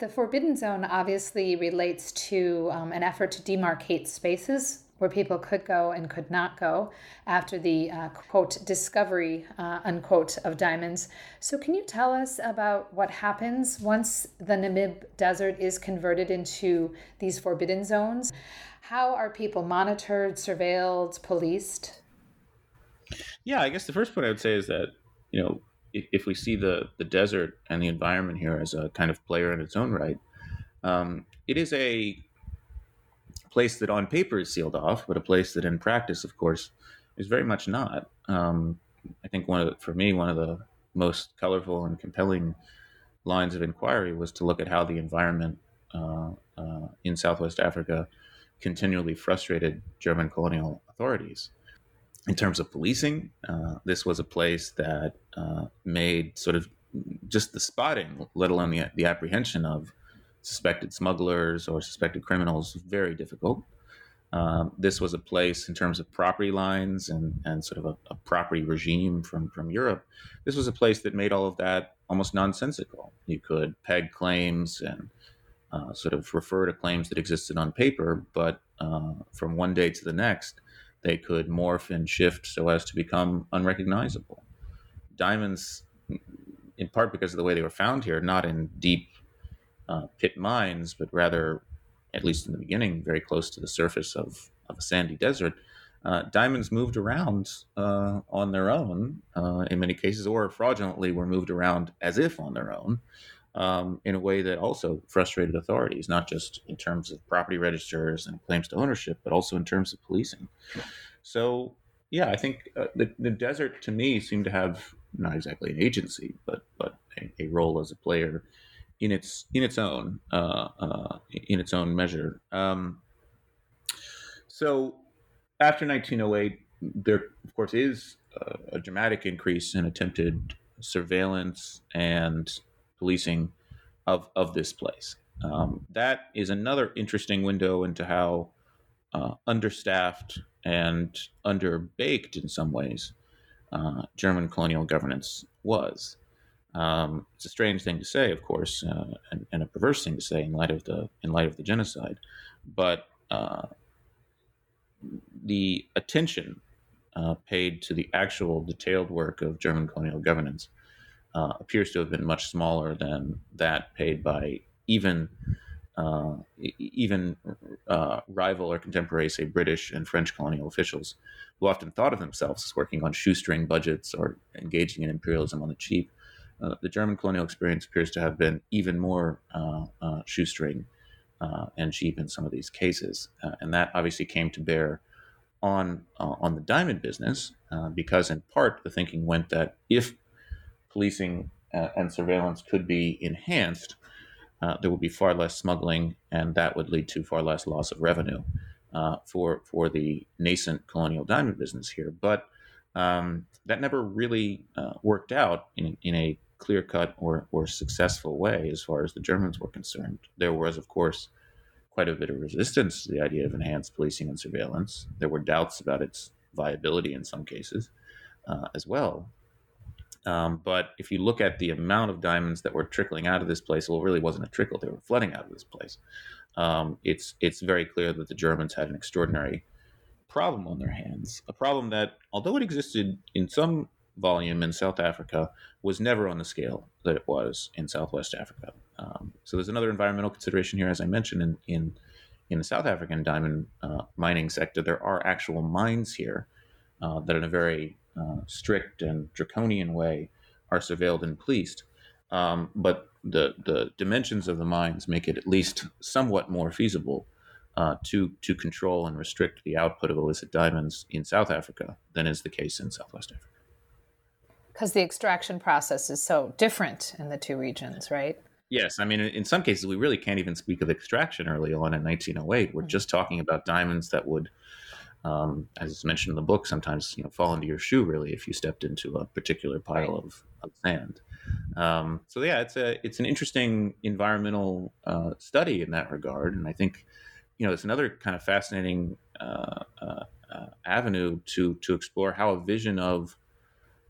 the Forbidden Zone obviously relates to um, an effort to demarcate spaces where people could go and could not go after the uh, quote discovery uh, unquote of diamonds. So, can you tell us about what happens once the Namib Desert is converted into these forbidden zones? How are people monitored, surveilled, policed? Yeah, I guess the first point I would say is that you know if, we see the the desert and the environment here as a kind of player in its own right, um, it is a place that on paper is sealed off, but a place that in practice, of course, is very much not. Um, I think one of the, for me, one of the most colorful and compelling lines of inquiry was to look at how the environment uh, uh, in Southwest Africa continually frustrated German colonial authorities. In terms of policing, uh, this was a place that uh, made sort of just the spotting, let alone the, the apprehension of suspected smugglers or suspected criminals, very difficult. Um, this was a place in terms of property lines and, and sort of a, a, property regime from, from Europe. This was a place that made all of that almost nonsensical. You could peg claims and uh, sort of refer to claims that existed on paper, but uh, from one day to the next, they could morph and shift so as to become unrecognizable. Diamonds, in part because of the way they were found here, not in deep uh, pit mines, but rather at least in the beginning, very close to the surface of, of a sandy desert, uh, diamonds moved around uh, on their own uh, in many cases, or fraudulently were moved around as if on their own um, in a way that also frustrated authorities, not just in terms of property registers and claims to ownership, but also in terms of policing. So, yeah, I think uh, the, the desert to me seemed to have not exactly an agency, but but a, a role as a player in its in its own uh, uh, in its own measure. Um, so after 1908, there of course is a, a, dramatic increase in attempted surveillance and policing of of this place. Um, that is another interesting window into how uh, understaffed and underbaked in some ways uh, German colonial governance was. Um, it's a strange thing to say, of course, uh, and, and, a perverse thing to say in light of the in light of the genocide. But uh, the attention uh, paid to the actual detailed work of German colonial governance uh, appears to have been much smaller than that paid by even uh, even uh, rival or contemporary, say, British and French colonial officials, who often thought of themselves as working on shoestring budgets or engaging in imperialism on the cheap. Uh, the German colonial experience appears to have been even more uh, uh, shoestring uh, and cheap in some of these cases, and that obviously came to bear on on the diamond business because, in part, the thinking went that if policing and surveillance could be enhanced, there would be far less smuggling, and that would lead to far less loss of revenue for for the nascent colonial diamond business here, but. Um, that never really uh, worked out in, in a clear cut or, or successful way as far as the Germans were concerned. There was, of course, quite a bit of resistance to the idea of enhanced policing and surveillance. There were doubts about its viability in some cases uh, as well. Um, but if you look at the amount of diamonds that were trickling out of this place, well, it really wasn't a trickle; they were flooding out of this place. Um, it's it's very clear that the Germans had an extraordinary problem on their hands. A problem that, although it existed in some volume in South Africa was never on the scale that it was in Southwest Africa. Um, so there's another environmental consideration here, as I mentioned in in, in the South African diamond uh, mining sector. There are actual mines here uh, that, in a very uh, strict and draconian way, are surveilled and policed. Um, but the the dimensions of the mines make it at least somewhat more feasible uh, to to control and restrict the output of illicit diamonds in South Africa than is the case in Southwest Africa because the extraction process is so different in the two regions, right? Yes, I mean, in some cases, we really can't even speak of extraction early on in 1908. We're mm-hmm. just talking about diamonds that would, um, as mentioned in the book, sometimes you know fall into your shoe really if you stepped into a particular pile of, of, sand. Um, so yeah, it's a it's an interesting environmental uh, study in that regard, and I think you know it's another kind of fascinating uh, uh, uh avenue to to explore how a vision of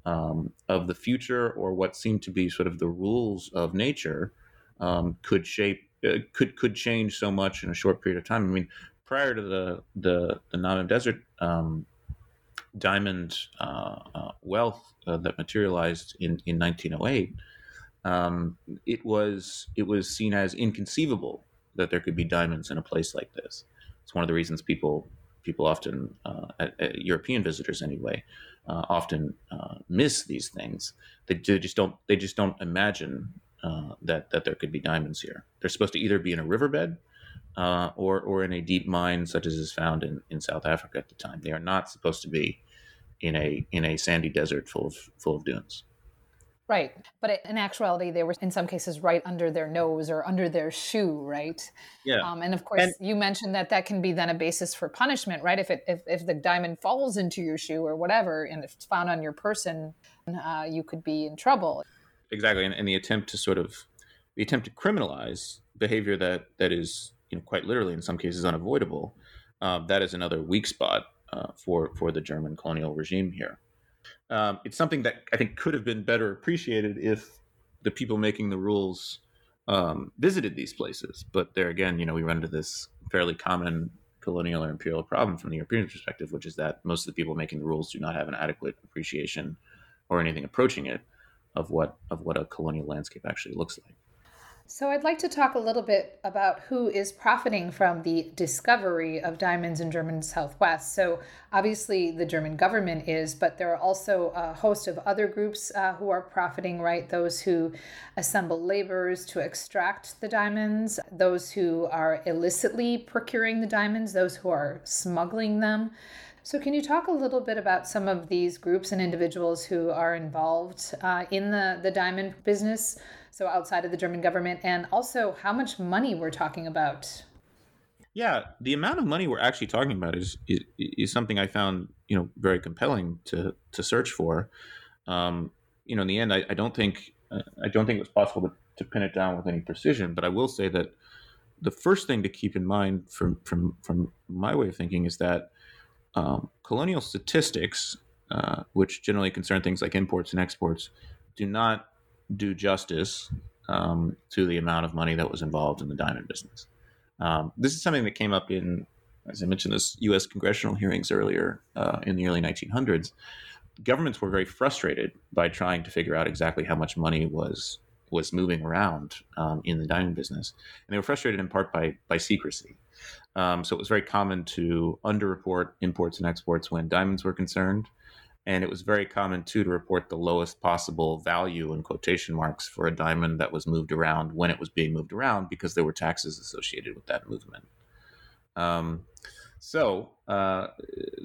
um, of the future or what seemed to be sort of the rules of nature um, could shape uh, could could change so much in a short period of time. I mean, prior to the the, the Namib Desert um, diamond uh, uh, wealth uh, that materialized in in 1908, um, it was it was seen as inconceivable that there could be diamonds in a place like this. It's one of the reasons people people often uh, European visitors anyway uh, often uh, miss these things. They, they, just don't. They just don't imagine uh, that that there could be diamonds here. They're supposed to either be in a riverbed uh, or or in a deep mine, such as is found in, in South Africa at the time. They are not supposed to be in a in a sandy desert full of full of dunes. Right. But in actuality, they were in some cases right under their nose or under their shoe, right? Yeah. Um, and of course, and, you mentioned that that can be then a basis for punishment, right? If it if, if the diamond falls into your shoe or whatever, and if it's found on your person, uh, you could be in trouble. Exactly, and, and the attempt to sort of the attempt to criminalize behavior that that is you know quite literally in some cases unavoidable. Uh, that is another weak spot uh, for for the German colonial regime here. Um, it's something that I think could have been better appreciated if the people making the rules um, visited these places. But there again, you know, we run into this fairly common colonial or imperial problem from the European perspective, which is that most of the people making the rules do not have an adequate appreciation or anything approaching it of what of what a colonial landscape actually looks like. So, I'd like to talk a little bit about who is profiting from the discovery of diamonds in German Southwest. So, obviously, the German government is, but there are also a host of other groups uh, who are profiting, right? Those who assemble laborers to extract the diamonds, those who are illicitly procuring the diamonds, those who are smuggling them. So, can you talk a little bit about some of these groups and individuals who are involved uh, in the, the diamond business? So outside of the German government, and also how much money we're talking about. Yeah, the amount of money we're actually talking about is is, is something I found you know very compelling to to search for. Um, you know, in the end, I, I don't think I don't think it was possible to, to pin it down with any precision, but I will say that the first thing to keep in mind from from from my way of thinking is that um, colonial statistics, uh, which generally concern things like imports and exports, do not do justice um, to the amount of money that was involved in the diamond business. Um, this is something that came up in, as I mentioned, this U.S. congressional hearings earlier uh, in the early 1900s. Governments were very frustrated by trying to figure out exactly how much money was was moving around um, in the diamond business, and they were frustrated in part by by secrecy. Um, so it was very common to underreport imports and exports when diamonds were concerned, and it was very common too to report the lowest possible value in quotation marks for a diamond that was moved around when it was being moved around because there were taxes associated with that movement. Um, so uh,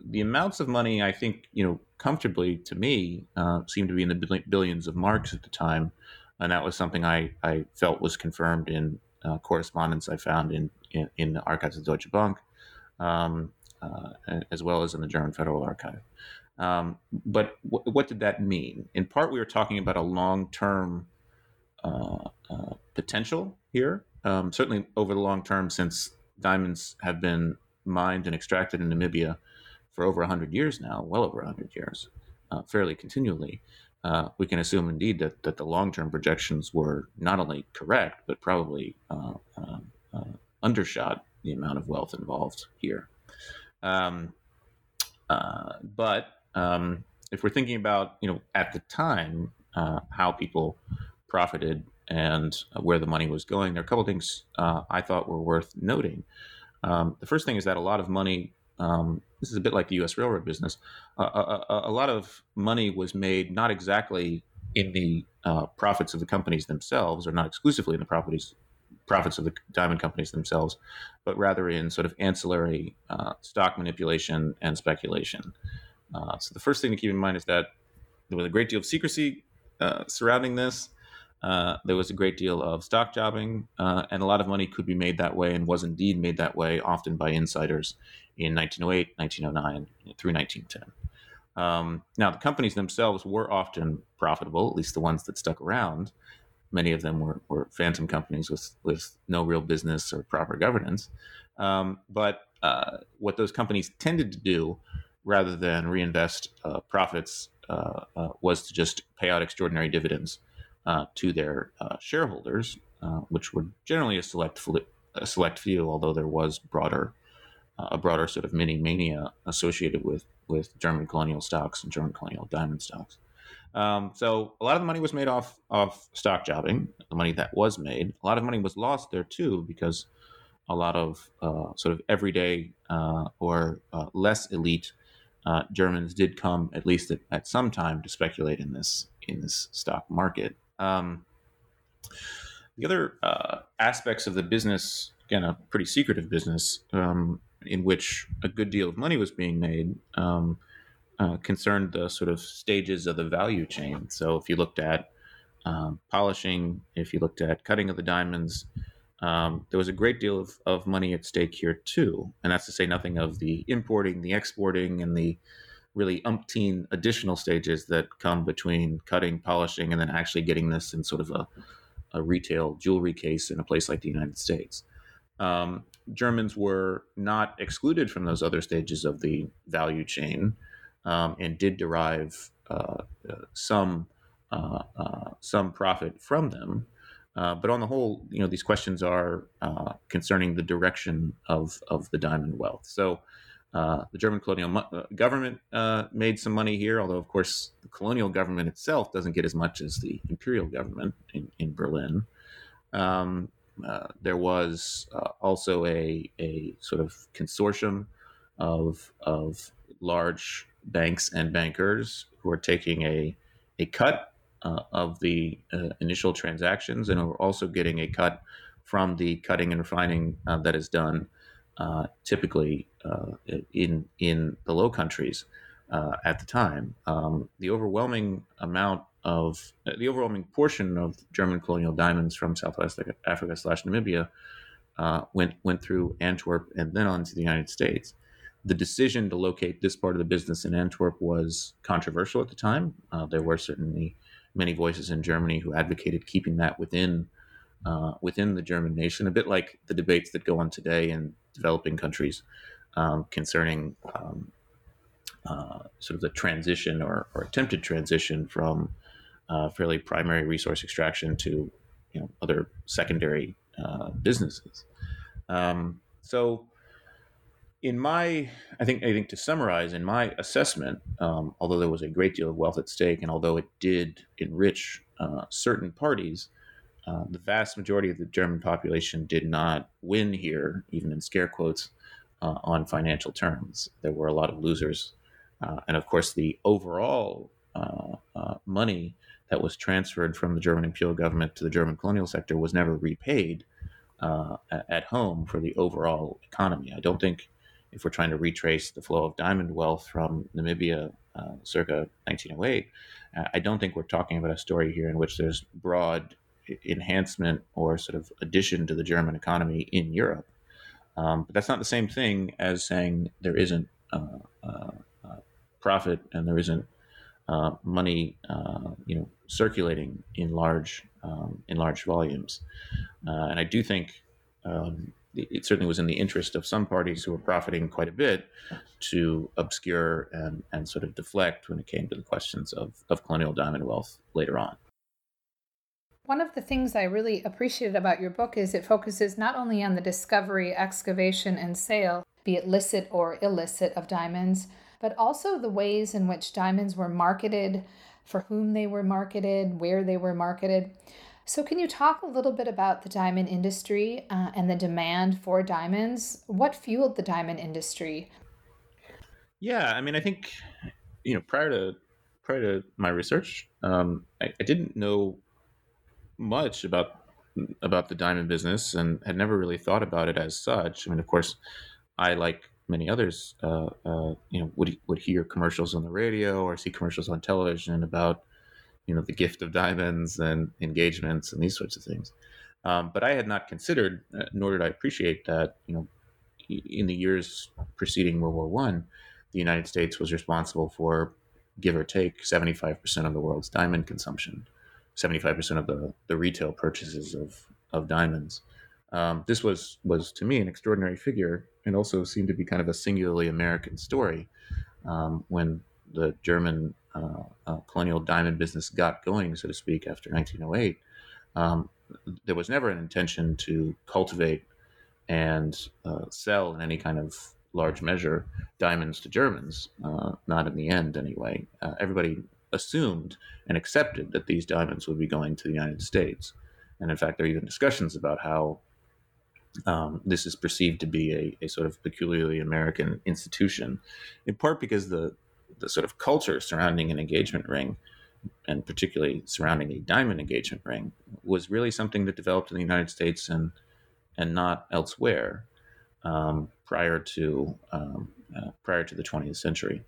the amounts of money, I think, you know, comfortably to me, uh, seemed to be in the billions of marks at the time, and that was something I, I felt was confirmed in uh, correspondence I found in, in, in the archives of Deutsche Bank, um, uh, as well as in the German Federal Archive. Um, but w- what did that mean? In part, we were talking about a long term uh, uh, potential here. Um, certainly, over the long term, since diamonds have been mined and extracted in Namibia for over 100 years now, well over 100 years, uh, fairly continually, uh, we can assume indeed that, that the long term projections were not only correct, but probably uh, uh, undershot the amount of wealth involved here. Um, but um, if we're thinking about you know at the time uh, how people profited and uh, where the money was going, there are a couple things uh, I thought were worth noting. Um, the first thing is that a lot of money. Um, this is a bit like the U.S. railroad business. a, a, lot of money was made not exactly in the uh, profits of the companies themselves, or not exclusively in the properties profits of the diamond companies themselves, but rather in sort of ancillary uh, stock manipulation and speculation. Uh, so the first thing to keep in mind is that there was a great deal of secrecy uh, surrounding this. Uh, there was a great deal of stock jobbing, uh, and a lot of money could be made that way, and was indeed made that way, often by insiders in 1908, 1909, through 1910. Um, now, the companies themselves were often profitable, at least the ones that stuck around. Many of them were, were phantom companies with, with no real business or proper governance. Um, but uh, what those companies tended to do rather than reinvest uh, profits uh, uh, was to just pay out extraordinary dividends uh, to their shareholders, which were generally a select a select few, although there was broader a broader sort of mini mania associated with with German colonial stocks and German colonial diamond stocks. Um, so a lot of the money was made off of stock jobbing. The money that was made, a lot of money was lost there too because a lot of uh, sort of everyday uh, or uh, less elite uh, Germans did come at least at, at, some time to speculate in this in this stock market. Um, the other uh, aspects of the business, again, a pretty secretive business, um, in which a good deal of money was being made, um, uh, concerned the sort of stages of the value chain. So if you looked at um, polishing, if you looked at cutting of the diamonds, um, there was a great deal of, of money at stake here too. And that's to say nothing of the importing, the exporting, and the really umpteen additional stages that come between cutting, polishing, and then actually getting this in sort of a, a retail jewelry case in a place like the United States. Um, Germans were not excluded from those other stages of the value chain um, and did derive uh, uh, some uh, uh some profit from them. Uh, but on the whole, you know, these questions are uh, concerning the direction of, of the diamond wealth. So uh, the German colonial mo- uh, government uh, made some money here, although, of course, the colonial government itself doesn't get as much as the imperial government in, in Berlin. Um, uh, there was also a, a sort of consortium of, of large banks and bankers who are taking a, a cut of the initial transactions and are also getting a cut from the cutting and refining that is done uh, typically uh, in in the Low Countries uh, at the time. Um, the overwhelming amount of uh, the overwhelming portion of German colonial diamonds from Southwest Africa slash Namibia uh, went went through Antwerp and then on to the United States. The decision to locate this part of the business in Antwerp was controversial at the time. there were certainly many voices in Germany who advocated keeping that within uh, within the German nation, a bit like the debates that go on today in developing countries um, concerning um, uh, sort of the transition or, or attempted transition from uh, fairly primary resource extraction to you know other secondary uh, businesses. Um, so, in my, I think, I think to summarize, in my assessment, um, although there was a great deal of wealth at stake, and although it did enrich uh, certain parties, uh, the vast majority of the German population did not win here, even in scare quotes, uh, on financial terms. There were a lot of losers. Uh, and of course, the overall uh, uh, money that was transferred from the German imperial government to the German colonial sector was never repaid at home for the overall economy. I don't think if we're trying to retrace the flow of diamond wealth from Namibia circa 1908, I don't think we're talking about a story here in which there's broad enhancement or sort of addition to the German economy in Europe. Um, but that's not the same thing as saying there isn't uh, uh, uh profit and there isn't uh, money, uh, you know, circulating in large um, in large volumes. Uh, and I do think um, it certainly was in the interest of some parties who were profiting quite a bit to obscure and, and sort of deflect when it came to the questions of, of colonial diamond wealth later on. One of the things I really appreciated about your book is it focuses not only on the discovery, excavation, and sale, be it licit or illicit, of diamonds, but also the ways in which diamonds were marketed, for whom they were marketed, where they were marketed. So, can you talk a little bit about the diamond industry uh, and the demand for diamonds? What fueled the diamond industry? Yeah, I mean, I think you know prior to prior to my research, um, I, I didn't know much about about the diamond business and had never really thought about it as such. I mean, of course, I like many others, uh, uh, you know, would would hear commercials on the radio or see commercials on television about, you know, the gift of diamonds and engagements and these sorts of things. Um, but I had not considered, uh, nor did I appreciate that, you know, in the years preceding World War One, the United States was responsible for, give or take, seventy five percent of the world's diamond consumption. 75% of the, the retail purchases of, of diamonds. Um, this was, was to me an extraordinary figure and also seemed to be kind of a singularly American story um, when the German uh, uh, colonial diamond business got going, so to speak, after 1908. Um, there was never an intention to cultivate and uh, sell in any kind of large measure diamonds to Germans, uh, not in the end anyway. Uh, everybody assumed and accepted that these diamonds would be going to the United States. And in fact, there are even discussions about how um, this is perceived to be a, a, sort of peculiarly American institution, in part because the the sort of culture surrounding an engagement ring, and particularly surrounding a diamond engagement ring, was really something that developed in the United States and and not elsewhere um, prior to um, uh, prior to the 20th century.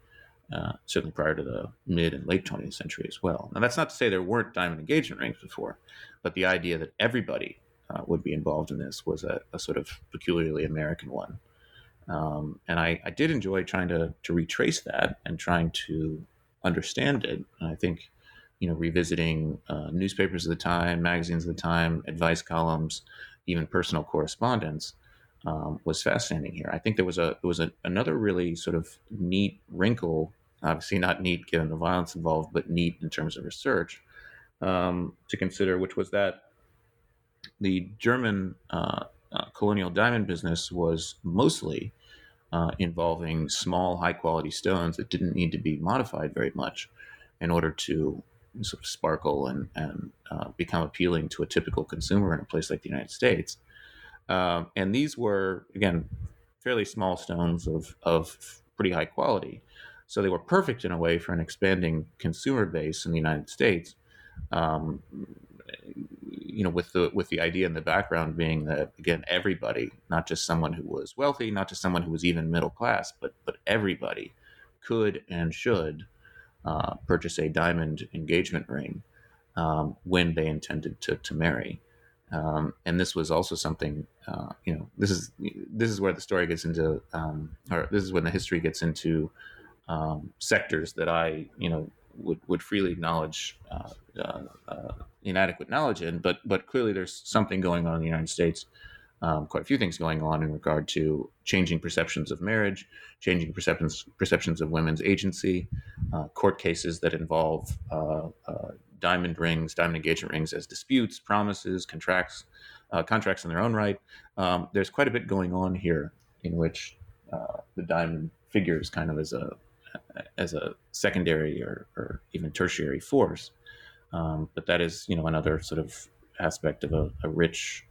uh, certainly prior to the mid and late 20th century as well. Now, that's not to say there weren't diamond engagement rings before, but the idea that everybody uh, would be involved in this was a, a sort of peculiarly American one. Um, and I, I, did enjoy trying to, to retrace that and trying to understand it. And I think, you know, revisiting uh, newspapers of the time, magazines of the time, advice columns, even personal correspondence um, was fascinating here. I think there was a there was a, another really sort of neat wrinkle, obviously not neat given the violence involved, but neat in terms of research um, to consider, which was that the German uh, uh, colonial diamond business was mostly uh, involving small, high quality stones that didn't need to be modified very much in order to sort of sparkle and, and uh, become appealing to a typical consumer in a place like the United States. Um, and these were, again, fairly small stones of, of pretty high quality. So they were perfect in a way for an expanding consumer base in the United States. Um, you know, with the with the idea in the background being that again, everybody, not just someone who was wealthy, not just someone who was even middle class, but but everybody could and should uh, purchase a diamond engagement ring um, when they intended to to marry. Um, and this was also something, uh, you know, this is this is where the story gets into, um, or this is when the history gets into um, sectors that I, you know, would, would freely acknowledge uh, uh, uh, inadequate knowledge in, but but clearly there's something going on in the United States, um, quite a few things going on in regard to changing perceptions of marriage, changing perceptions perceptions of women's agency, uh, court cases that involve uh, uh, diamond rings, diamond engagement rings as disputes, promises, contracts, contracts in their own right. Um, there's quite a bit going on here in which the diamond figures kind of as a as a secondary or, or even tertiary force. Um, but that is, you know, another sort of aspect of a, a rich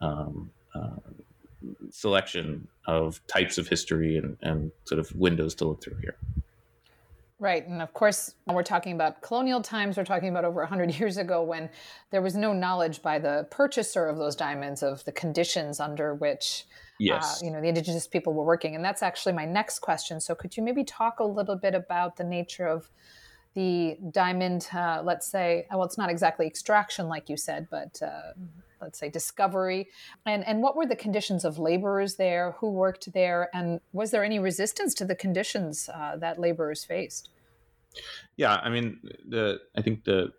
um, uh, selection of types of history and, and sort of windows to look through here. Right. And of course, when we're talking about colonial times, we're talking about over 100 [LAUGHS] years ago when there was no knowledge by the purchaser of those diamonds of the conditions under which yes. Uh, you know, the indigenous people were working. And that's actually my next question. So could you maybe talk a little bit about the nature of the diamond, uh, let's say, well, it's not exactly extraction, like you said, but uh, let's say discovery. And, and what were the conditions of laborers there? Who worked there? And was there any resistance to the conditions uh, that laborers faced? Yeah, I mean, the I think the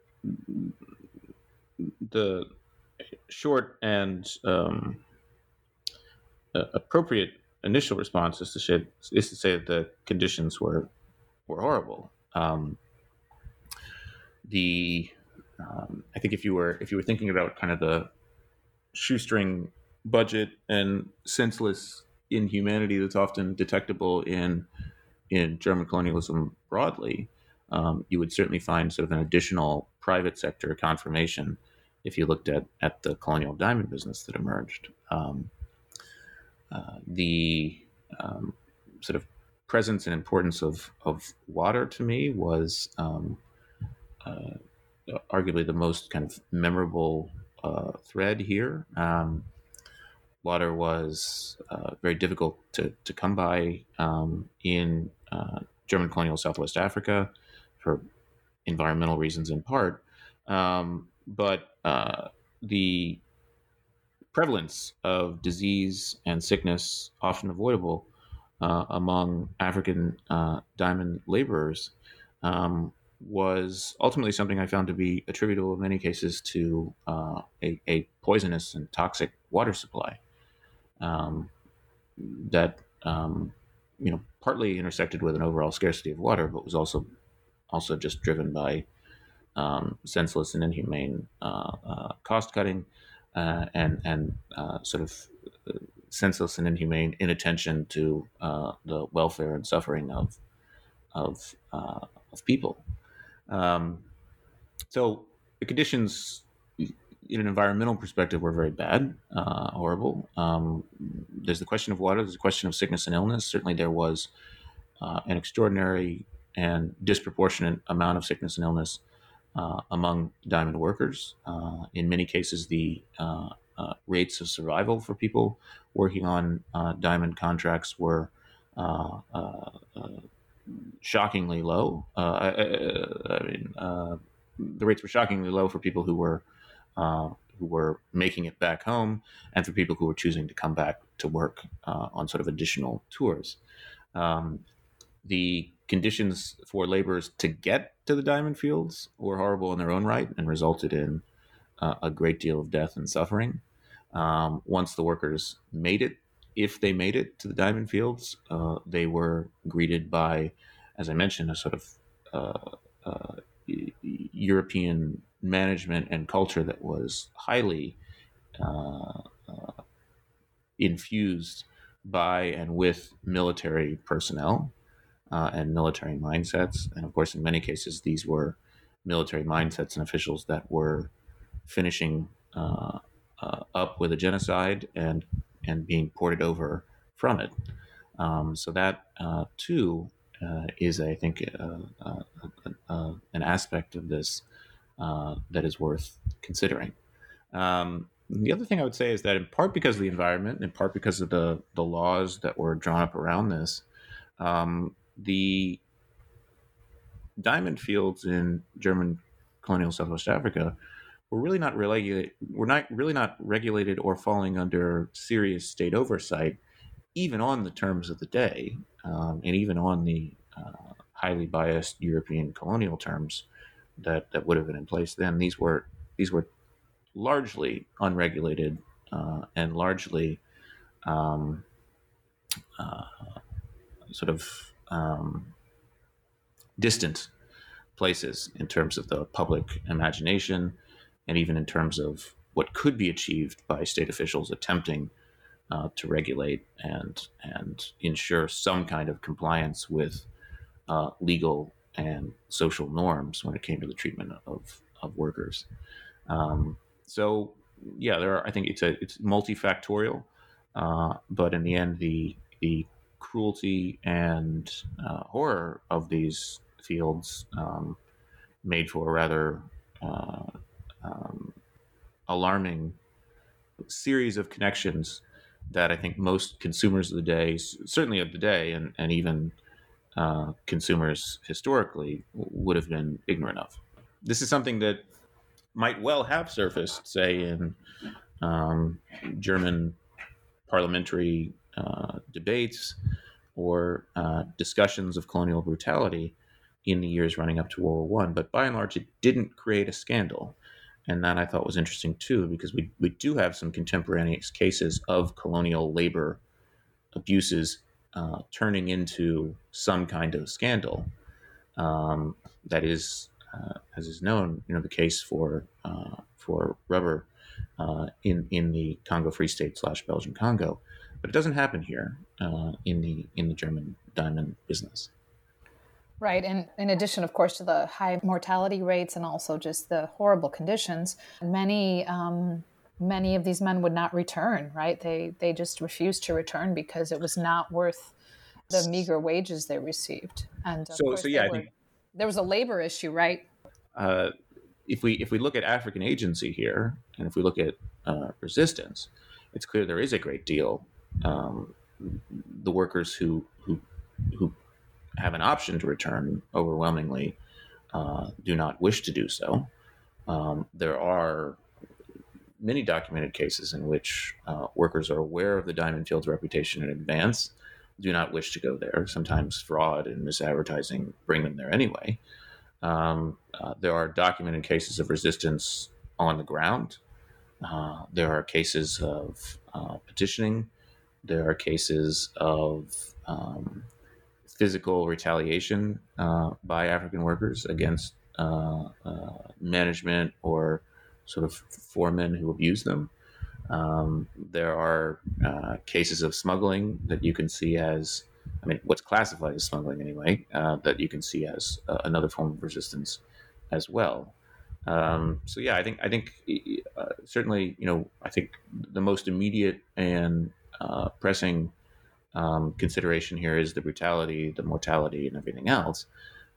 the short and um, uh, appropriate initial response is to say is to say that the conditions were were horrible. Um, the um, I think if you were if you were thinking about kind of the shoestring budget and senseless inhumanity that's often detectable in in German colonialism broadly, um, you would certainly find sort of an additional private sector confirmation if you looked at at the colonial diamond business that emerged. Um, uh, the um, sort of presence and importance of, of water to me was um, uh, arguably the most kind of memorable uh, thread here. Um, water was uh, very difficult to, to come by um, in uh, German colonial Southwest Africa for environmental reasons in part. Um, but the prevalence of disease and sickness, often avoidable uh, among African uh, diamond laborers, um, was ultimately something I found to be attributable in many cases to uh, a, a, poisonous and toxic water supply um, that um, you know partly intersected with an overall scarcity of water, but was also also just driven by um, senseless and inhumane uh, uh, cost cutting uh, and and uh, sort of uh, senseless and inhumane inattention to the welfare and suffering of of of people. Um, so the conditions in an environmental perspective were very bad, uh, horrible. Um, there's the question of water. There's the question of sickness and illness. Certainly, there was an extraordinary and disproportionate amount of sickness and illness uh, among diamond workers. Uh, in many cases, the uh, uh rates of survival for people working on uh, diamond contracts were shockingly low. Uh, I, I, mean, uh, the rates were shockingly low for people who were uh, who were making it back home, and for people who were choosing to come back to work uh, on sort of additional tours. Um, the conditions for laborers to get to the diamond fields were horrible in their own right and resulted in uh, a great deal of death and suffering. Um, once the workers made it, if they made it to the diamond fields, uh, they were greeted by, as I mentioned, a sort of uh, uh European management and culture that was highly uh, uh, infused by and with military personnel and military mindsets. And of course, in many cases, these were military mindsets and officials that were finishing uh, uh, up with a genocide and and being ported over from it. Um, so that uh, too is, I think, an aspect of this uh, that is worth considering. Um, the other thing I would say is that, in part because of the environment, in part because of the the laws that were drawn up around this, um, the diamond fields in German colonial Southwest Africa were really not regulated. Were not really not regulated or falling under serious state oversight, even on the terms of the day, um, and even on the uh, highly biased European colonial terms that that would have been in place then. These were these were largely unregulated uh, and largely um, uh, sort of um, distant places in terms of the public imagination and even in terms of what could be achieved by state officials attempting uh, to regulate and and ensure some kind of compliance with uh, legal and social norms when it came to the treatment of, of workers. Um, so yeah, there are, I think it's a it's multifactorial, uh, but in the end, the the cruelty and uh, horror of these fields um, made for a rather uh, um, alarming series of connections that I think most consumers of the day, certainly of the day, and, and even uh, consumers historically would have been ignorant of. This is something that might well have surfaced, say, in um, German parliamentary uh, debates or uh, discussions of colonial brutality in the years running up to World War One. But by and large, it didn't create a scandal. And that I thought was interesting too, because we, we do have some contemporaneous cases of colonial labor abuses uh, turning into some kind of scandal. Um, that is, uh, as is known, you know, the case for uh, for rubber uh, in in the Congo Free State slash Belgian Congo, but it doesn't happen here uh, in the in the German diamond business. Right. And in addition, of course, to the high mortality rates and also just the horrible conditions, many um, many of these men would not return, right? They they just refused to return because it was not worth the meager wages they received. And so, so yeah, were, I think there was a labor issue, right? Uh, if we if we look at African agency here, and if we look at uh, resistance, it's clear there is a great deal. Um, the workers who who who have an option to return overwhelmingly uh, do not wish to do so. Um, there are many documented cases in which uh, workers are aware of the diamond field's reputation in advance, do not wish to go there. Sometimes fraud and misadvertising bring them there anyway. Um, uh, there are documented cases of resistance on the ground. Uh, there are cases of uh, petitioning. There are cases of um, physical retaliation uh, by African workers against uh, management or sort of foremen who abuse them. Um, there are uh, cases of smuggling that you can see as, I mean, what's classified as smuggling anyway, uh, that you can see as uh, another form of resistance as well. Um, so yeah, I think I think uh, certainly you know I think the most immediate and uh, pressing um, consideration here is the brutality, the mortality, and everything else.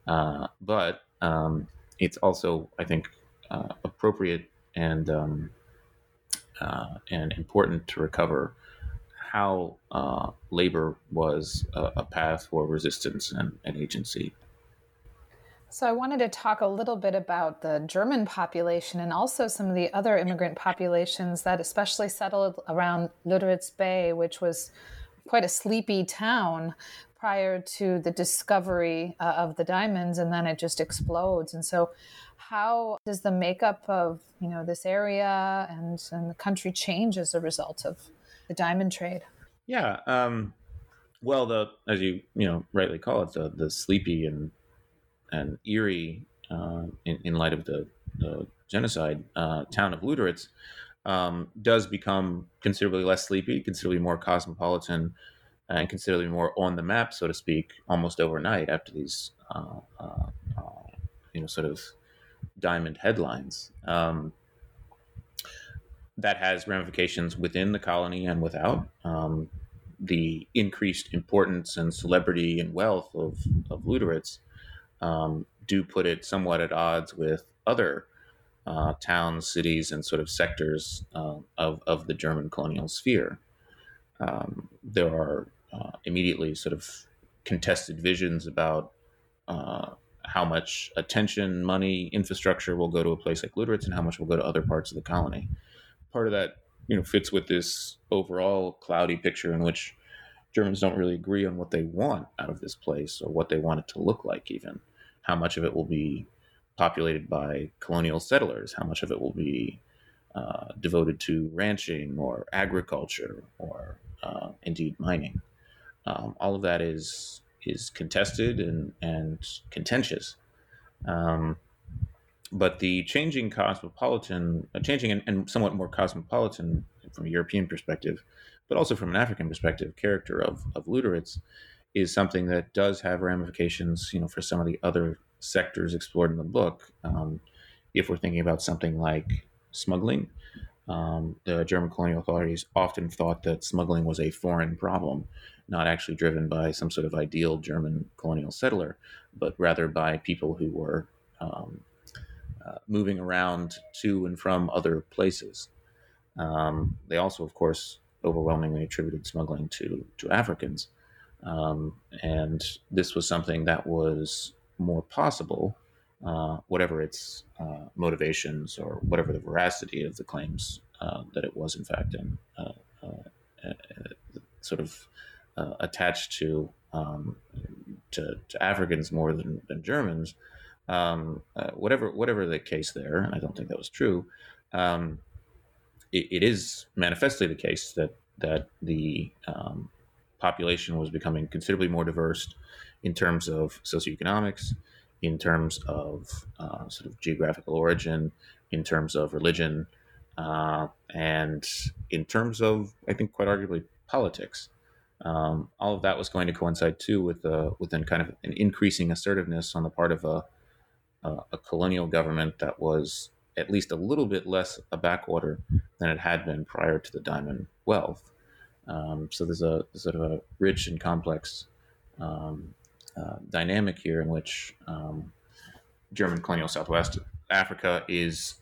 Uh, but um, it's also I think appropriate and um, uh, and important to recover how uh, labor was a, a, path for resistance and, and agency. So, I wanted to talk a little bit about the German population and also some of the other immigrant populations that especially settled around Lüderitz Bay, which was quite a sleepy town prior to the discovery uh, of the diamonds, and then it just explodes. And so, how does the makeup of you know this area and, and the country change as a result of the diamond trade? Yeah. Um, well, the as you you know rightly call it, the the sleepy and and eerie uh, in, in light of the, the genocide uh, town of Lüderitz um, does become considerably less sleepy, considerably more cosmopolitan, and considerably more on the map, so to speak, almost overnight after these uh, uh, uh you know sort of diamond headlines. Um, that has ramifications within the colony and without. Um, the increased importance and celebrity and wealth of, of Lüderitz um, do put it somewhat at odds with other uh, towns, cities, and sort of sectors uh, of, of the German colonial sphere. Um, there are uh, immediately sort of contested visions about uh, how much attention, money, infrastructure will go to a place like Lüderitz and how much will go to other parts of the colony. Part of that, you know, fits with this overall cloudy picture in which Germans don't really agree on what they want out of this place or what they want it to look like, even. How much of it will be populated by colonial settlers, how much of it will be uh, devoted to ranching or agriculture or uh, indeed mining. Um, all of that is is contested and and contentious. Um, but the changing cosmopolitan, uh, changing and, and, somewhat more cosmopolitan from a European perspective, but also from an African perspective, character of of Lüderitz is something that does have ramifications, you know, for some of the other sectors explored in the book. Um, if we're thinking about something like smuggling, um, the German colonial authorities often thought that smuggling was a foreign problem, not actually driven by some sort of ideal German colonial settler, but rather by people who were um, uh, moving around to and from other places. Um, they also, of course, overwhelmingly attributed smuggling to to Africans, um, and this was something that was more possible, uh, whatever its uh, motivations or whatever the veracity of the claims uh, that it was in fact in, uh, uh, sort of attached to, um, to, to Africans more than, than Germans. Um, whatever whatever the case there, and I don't think that was true. Um, it, it is manifestly the case that that the um, population was becoming considerably more diverse in terms of socioeconomics, in terms of uh, sort of geographical origin, in terms of religion, uh, and in terms of, I think, quite arguably, politics. Um, all of that was going to coincide too with uh, with then kind of an increasing assertiveness on the part of a, a, a colonial government that was at least a little bit less a backwater than it had been prior to the diamond wealth. Um, so there's a sort of a rich and complex um, uh, dynamic here in which um, German colonial Southwest Africa is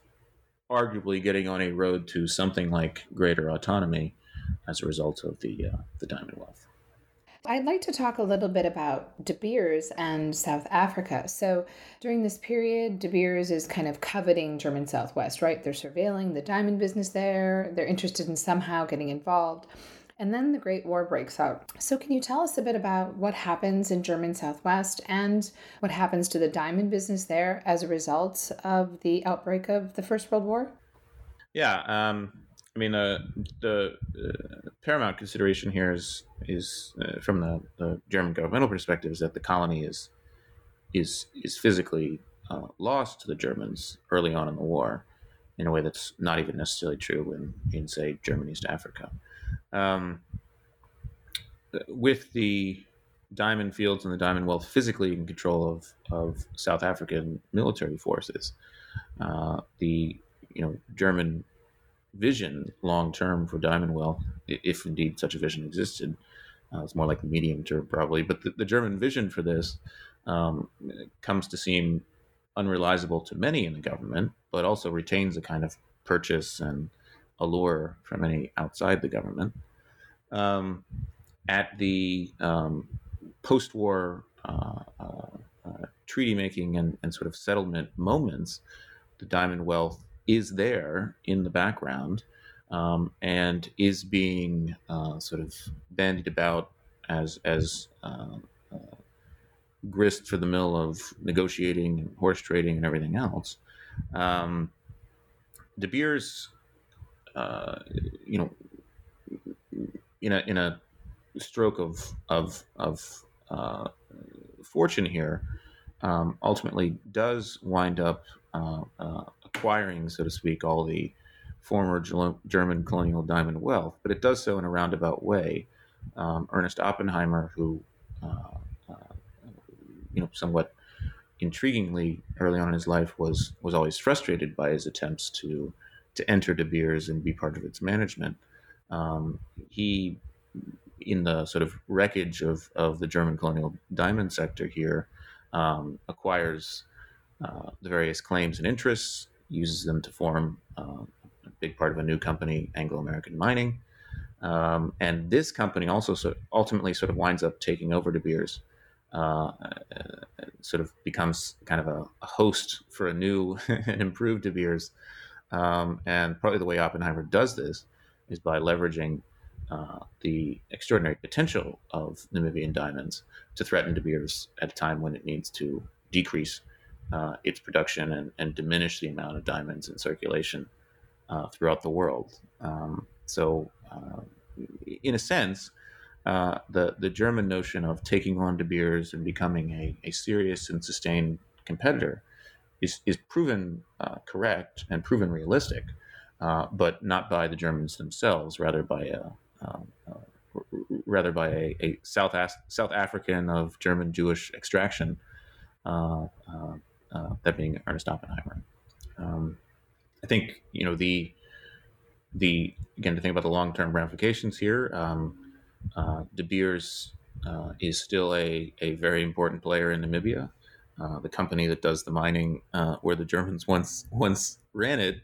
arguably getting on a road to something like greater autonomy as a result of the uh, the diamond wealth. I'd like to talk a little bit about De Beers and South Africa. So, during this period, De Beers is kind of coveting German Southwest, right? They're surveilling the diamond business there. They're interested in somehow getting involved. And then the Great War breaks out. So, can you tell us a bit about what happens in German Southwest and what happens to the diamond business there as a result of the outbreak of the First World War? Yeah, um, I mean, uh, the uh, paramount consideration here is is uh, from the, the, German governmental perspective is that the colony is is is physically uh, lost to the Germans early on in the war, in a way that's not even necessarily true in in say German East Africa um, with the diamond fields and the diamond wealth physically in control of, of South African military forces, uh, the you know German vision long term for diamond wealth, if indeed such a vision existed, uh, it's more like the medium term probably, but the, the German vision for this um, comes to seem unrealizable to many in the government, but also retains a kind of purchase and allure from any outside the government. um, at the um, post-war uh, uh, uh, treaty making and, and sort of settlement moments, the diamond wealth is there in the background um, and is being uh, sort of bandied about as as uh, uh, grist for the mill of negotiating and horse trading and everything else. Um, De Beers, uh, you know, in a in a stroke of of of uh, fortune here, um, ultimately does wind up uh, uh, acquiring, so to speak, all the former German colonial diamond wealth, but it does so in a roundabout way. Um, Ernest Oppenheimer, who, you know, somewhat intriguingly early on in his life was was always frustrated by his attempts to to enter De Beers and be part of its management. Um, he, in the sort of wreckage of, of the German colonial diamond sector here, um, acquires uh, the various claims and interests, uses them to form uh, a big part of a new company, Anglo American Mining. Um, and this company also sort of ultimately sort of winds up taking over De Beers, uh, sort of becomes kind of a, a, host for a new [LAUGHS] and improved De Beers. Um, and probably the way Oppenheimer does this is by leveraging uh, the extraordinary potential of Namibian diamonds to threaten De Beers at a time when it needs to decrease uh, its production and, and, diminish the amount of diamonds in circulation uh, throughout the world. Um, so, uh, in a sense, uh, the the German notion of taking on De Beers and becoming a, a serious and sustained competitor is is proven uh, correct and proven realistic, uh, but not by the Germans themselves, rather by a um, rather by a, a South As- South African of German Jewish extraction uh, uh, uh, that being Ernest Oppenheimer. Um, I think you know the the again to think about the long term ramifications here. Um, uh, De Beers uh, is still a, a very important player in Namibia. Uh, the company that does the mining uh, where the Germans [LAUGHS] once once ran it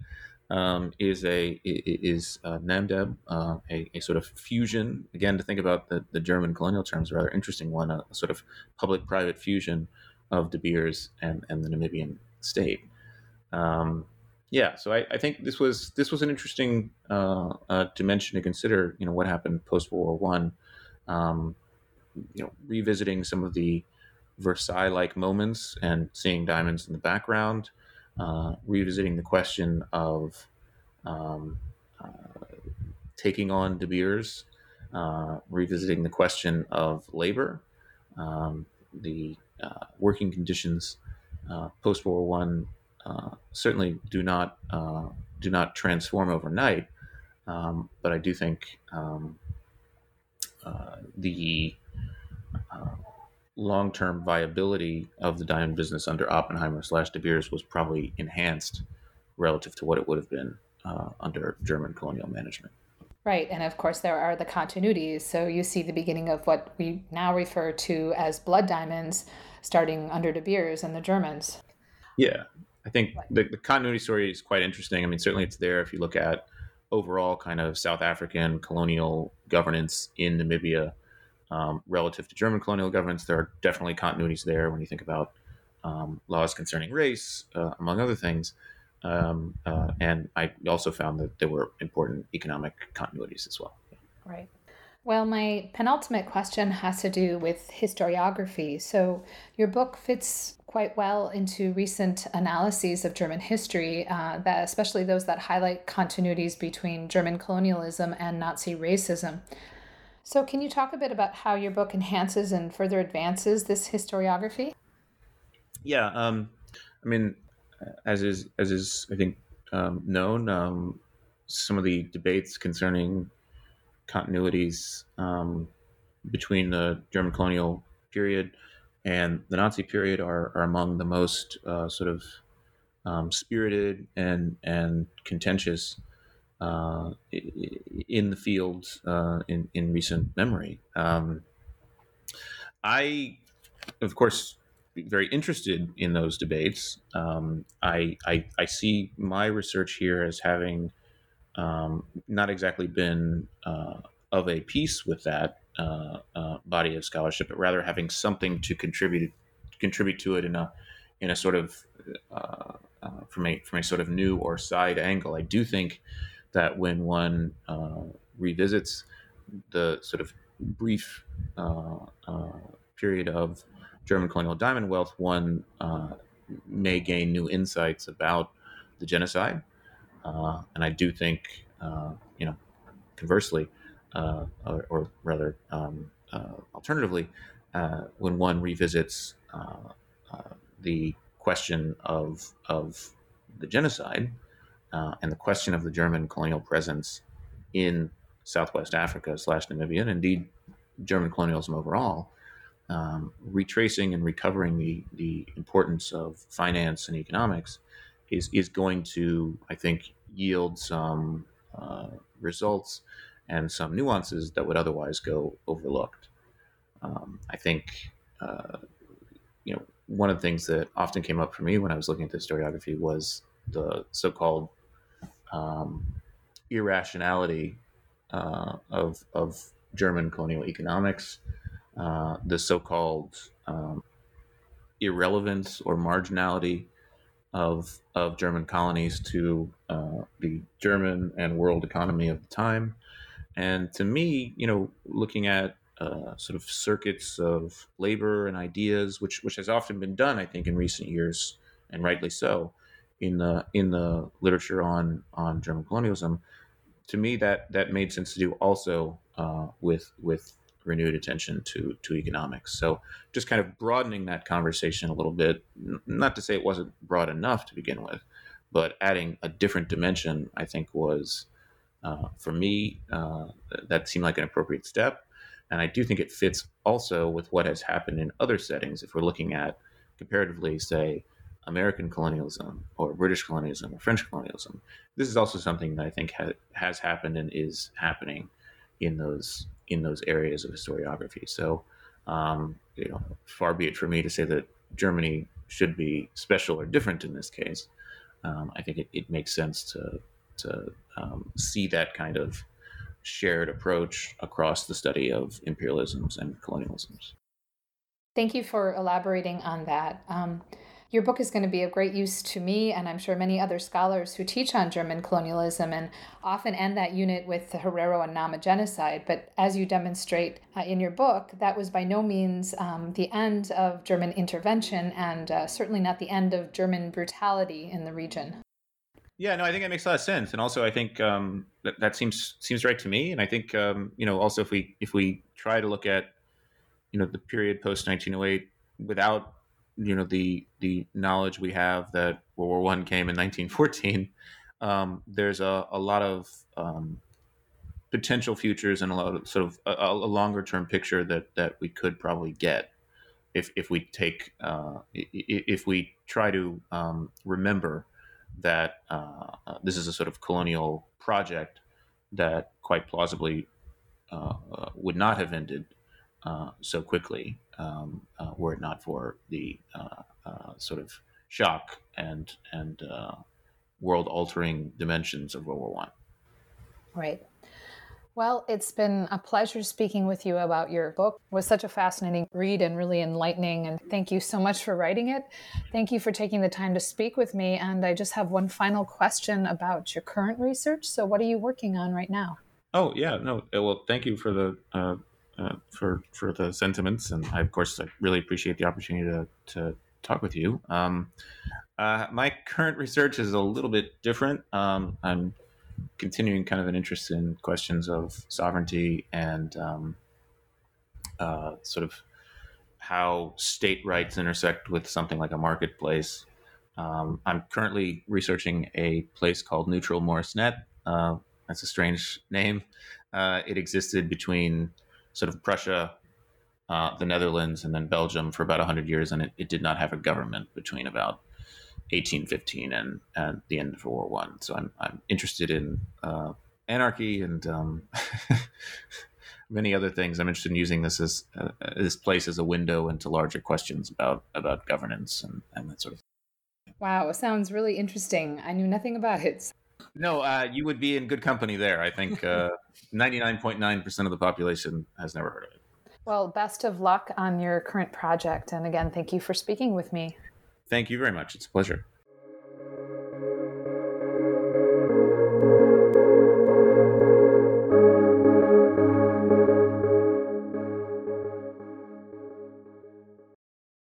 um, is a is uh, Namdeb, uh, a, a, sort of fusion. Again, to think about the, the German colonial terms, a rather interesting one, a, sort of public-private fusion of De Beers and, and the Namibian state. Um, yeah, so I, I, think this was this was an interesting uh, uh, dimension to consider. You know, what happened post World War One. Um, you know, revisiting some of the Versailles-like moments and seeing diamonds in the background. Uh, revisiting the question of um, uh, taking on De Beers, uh, revisiting the question of labor, um, the uh, working conditions uh, post World War One uh, certainly do not do not transform overnight, um, but I do think um, the long term viability of the diamond business under Oppenheimer slash De Beers was probably enhanced relative to what it would have been uh, under German colonial management. Right. And of course, there are the continuities. So you see the beginning of what we now refer to as blood diamonds starting under De Beers and the Germans. Yeah. I think the, the continuity story is quite interesting. I mean, certainly it's there if you look at overall kind of South African colonial governance in Namibia um, relative to German colonial governments. There are definitely continuities there when you think about um, laws concerning race, uh, among other things. Um, uh, and I also found that there were important economic continuities as well. Right. Well, my penultimate question has to do with historiography. So, your book fits quite well into recent analyses of German history, uh, that especially those that highlight continuities between German colonialism and Nazi racism. So, can you talk a bit about how your book enhances and further advances this historiography? Yeah, um, I mean, as is as is I think um, known, um, some of the debates concerning continuities um, between the German colonial period and the Nazi period are, are among the most uh, sort of um, spirited and and contentious uh, in the field uh, in in recent memory. Um, I, of course, very interested in those debates. Um, I, I, I see my research here as having um, not exactly been uh, of a piece with that uh, uh, body of scholarship, but rather having something to contribute contribute to it in a in a sort of uh, uh, from a from a sort of new or side angle. I do think that when one uh, revisits the sort of brief uh, period of German colonial diamond wealth, one may gain new insights about the genocide, and I do think you know conversely uh, or, or, rather, um, uh, alternatively, uh, when one revisits uh, uh, the question of of the genocide and the question of the German colonial presence in Southwest Africa slash Namibia, and indeed German colonialism overall, um, retracing and recovering the the importance of finance and economics is is going to, I think, yield some uh, results and some nuances that would otherwise go overlooked. Um, I think, uh, you know, one of the things that often came up for me when I was looking at the historiography was the so-called um, irrationality uh, of of German colonial economics, uh, the so-called um, irrelevance or marginality of of German colonies to uh, the German and world economy of the time, and to me, you know, looking at uh, sort of circuits of labor and ideas, which which has often been done, I think, in recent years, and rightly so, in the in the literature on on German colonialism. To me, that that made sense to do also uh, with with renewed attention to to economics. So just kind of broadening that conversation a little bit. Not to say it wasn't broad enough to begin with, but adding a different dimension, I think, was uh, for me, uh, that seemed like an appropriate step. And I do think it fits also with what has happened in other settings. If we're looking at comparatively, say, American colonialism or British colonialism or French colonialism, this is also something that I think ha- has happened and is happening in those in those areas of historiography. So, um, you know, far be it for me to say that Germany should be special or different in this case. Um, I think it, it makes sense to to um, see that kind of shared approach across the study of imperialisms and colonialisms. Thank you for elaborating on that. Um, your book is going to be of great use to me, and I'm sure many other scholars who teach on German colonialism and often end that unit with the Herero and Nama genocide. But as you demonstrate uh, in your book, that was by no means um, the end of German intervention and uh, certainly not the end of German brutality in the region. Yeah, no, I think that makes a lot of sense, and also I think um, that that seems seems right to me. And I think um, you know also if we if we try to look at you know the period post 1908 without you know the the knowledge we have that World War One came in 1914, um, there's a, a lot of um, potential futures and a lot of sort of a, a longer term picture that that we could probably get if if we take uh, if we try to um, remember that uh, this is a sort of colonial project that quite plausibly uh would not have ended uh, so quickly um, uh, were it not for the sort of shock and and world altering dimensions of World War One. Right. Well, it's been a pleasure speaking with you about your book. It was such a fascinating read and really enlightening. And thank you so much for writing it. Thank you for taking the time to speak with me. And I just have one final question about your current research. So, what are you working on right now? Oh yeah, no. Uh, well, thank you for the uh, uh, for for the sentiments, and I of course I really appreciate the opportunity to to talk with you. Um, uh, my current research is a little bit different. Um, I'm continuing kind of an interest in questions of sovereignty and um, uh, sort of how state rights intersect with something like a marketplace. Um, I'm currently researching a place called Neutral Moresnet. Uh, that's a strange name. Uh, it existed between sort of Prussia, uh, the Netherlands, and then Belgium for about 100 years, and it, it did not have a government between about 1815 and, and the end of World War One. So I'm I'm interested in uh, anarchy and um, [LAUGHS] many other things. I'm interested in using this as uh, this place as a window into larger questions about about governance and, and that sort of. Wow, sounds really interesting. I knew nothing about it. No, uh, you would be in good company there. I think uh, [LAUGHS] 99.9% of the population has never heard of it. Well, best of luck on your current project. And again, thank you for speaking with me. Thank you very much. It's a pleasure.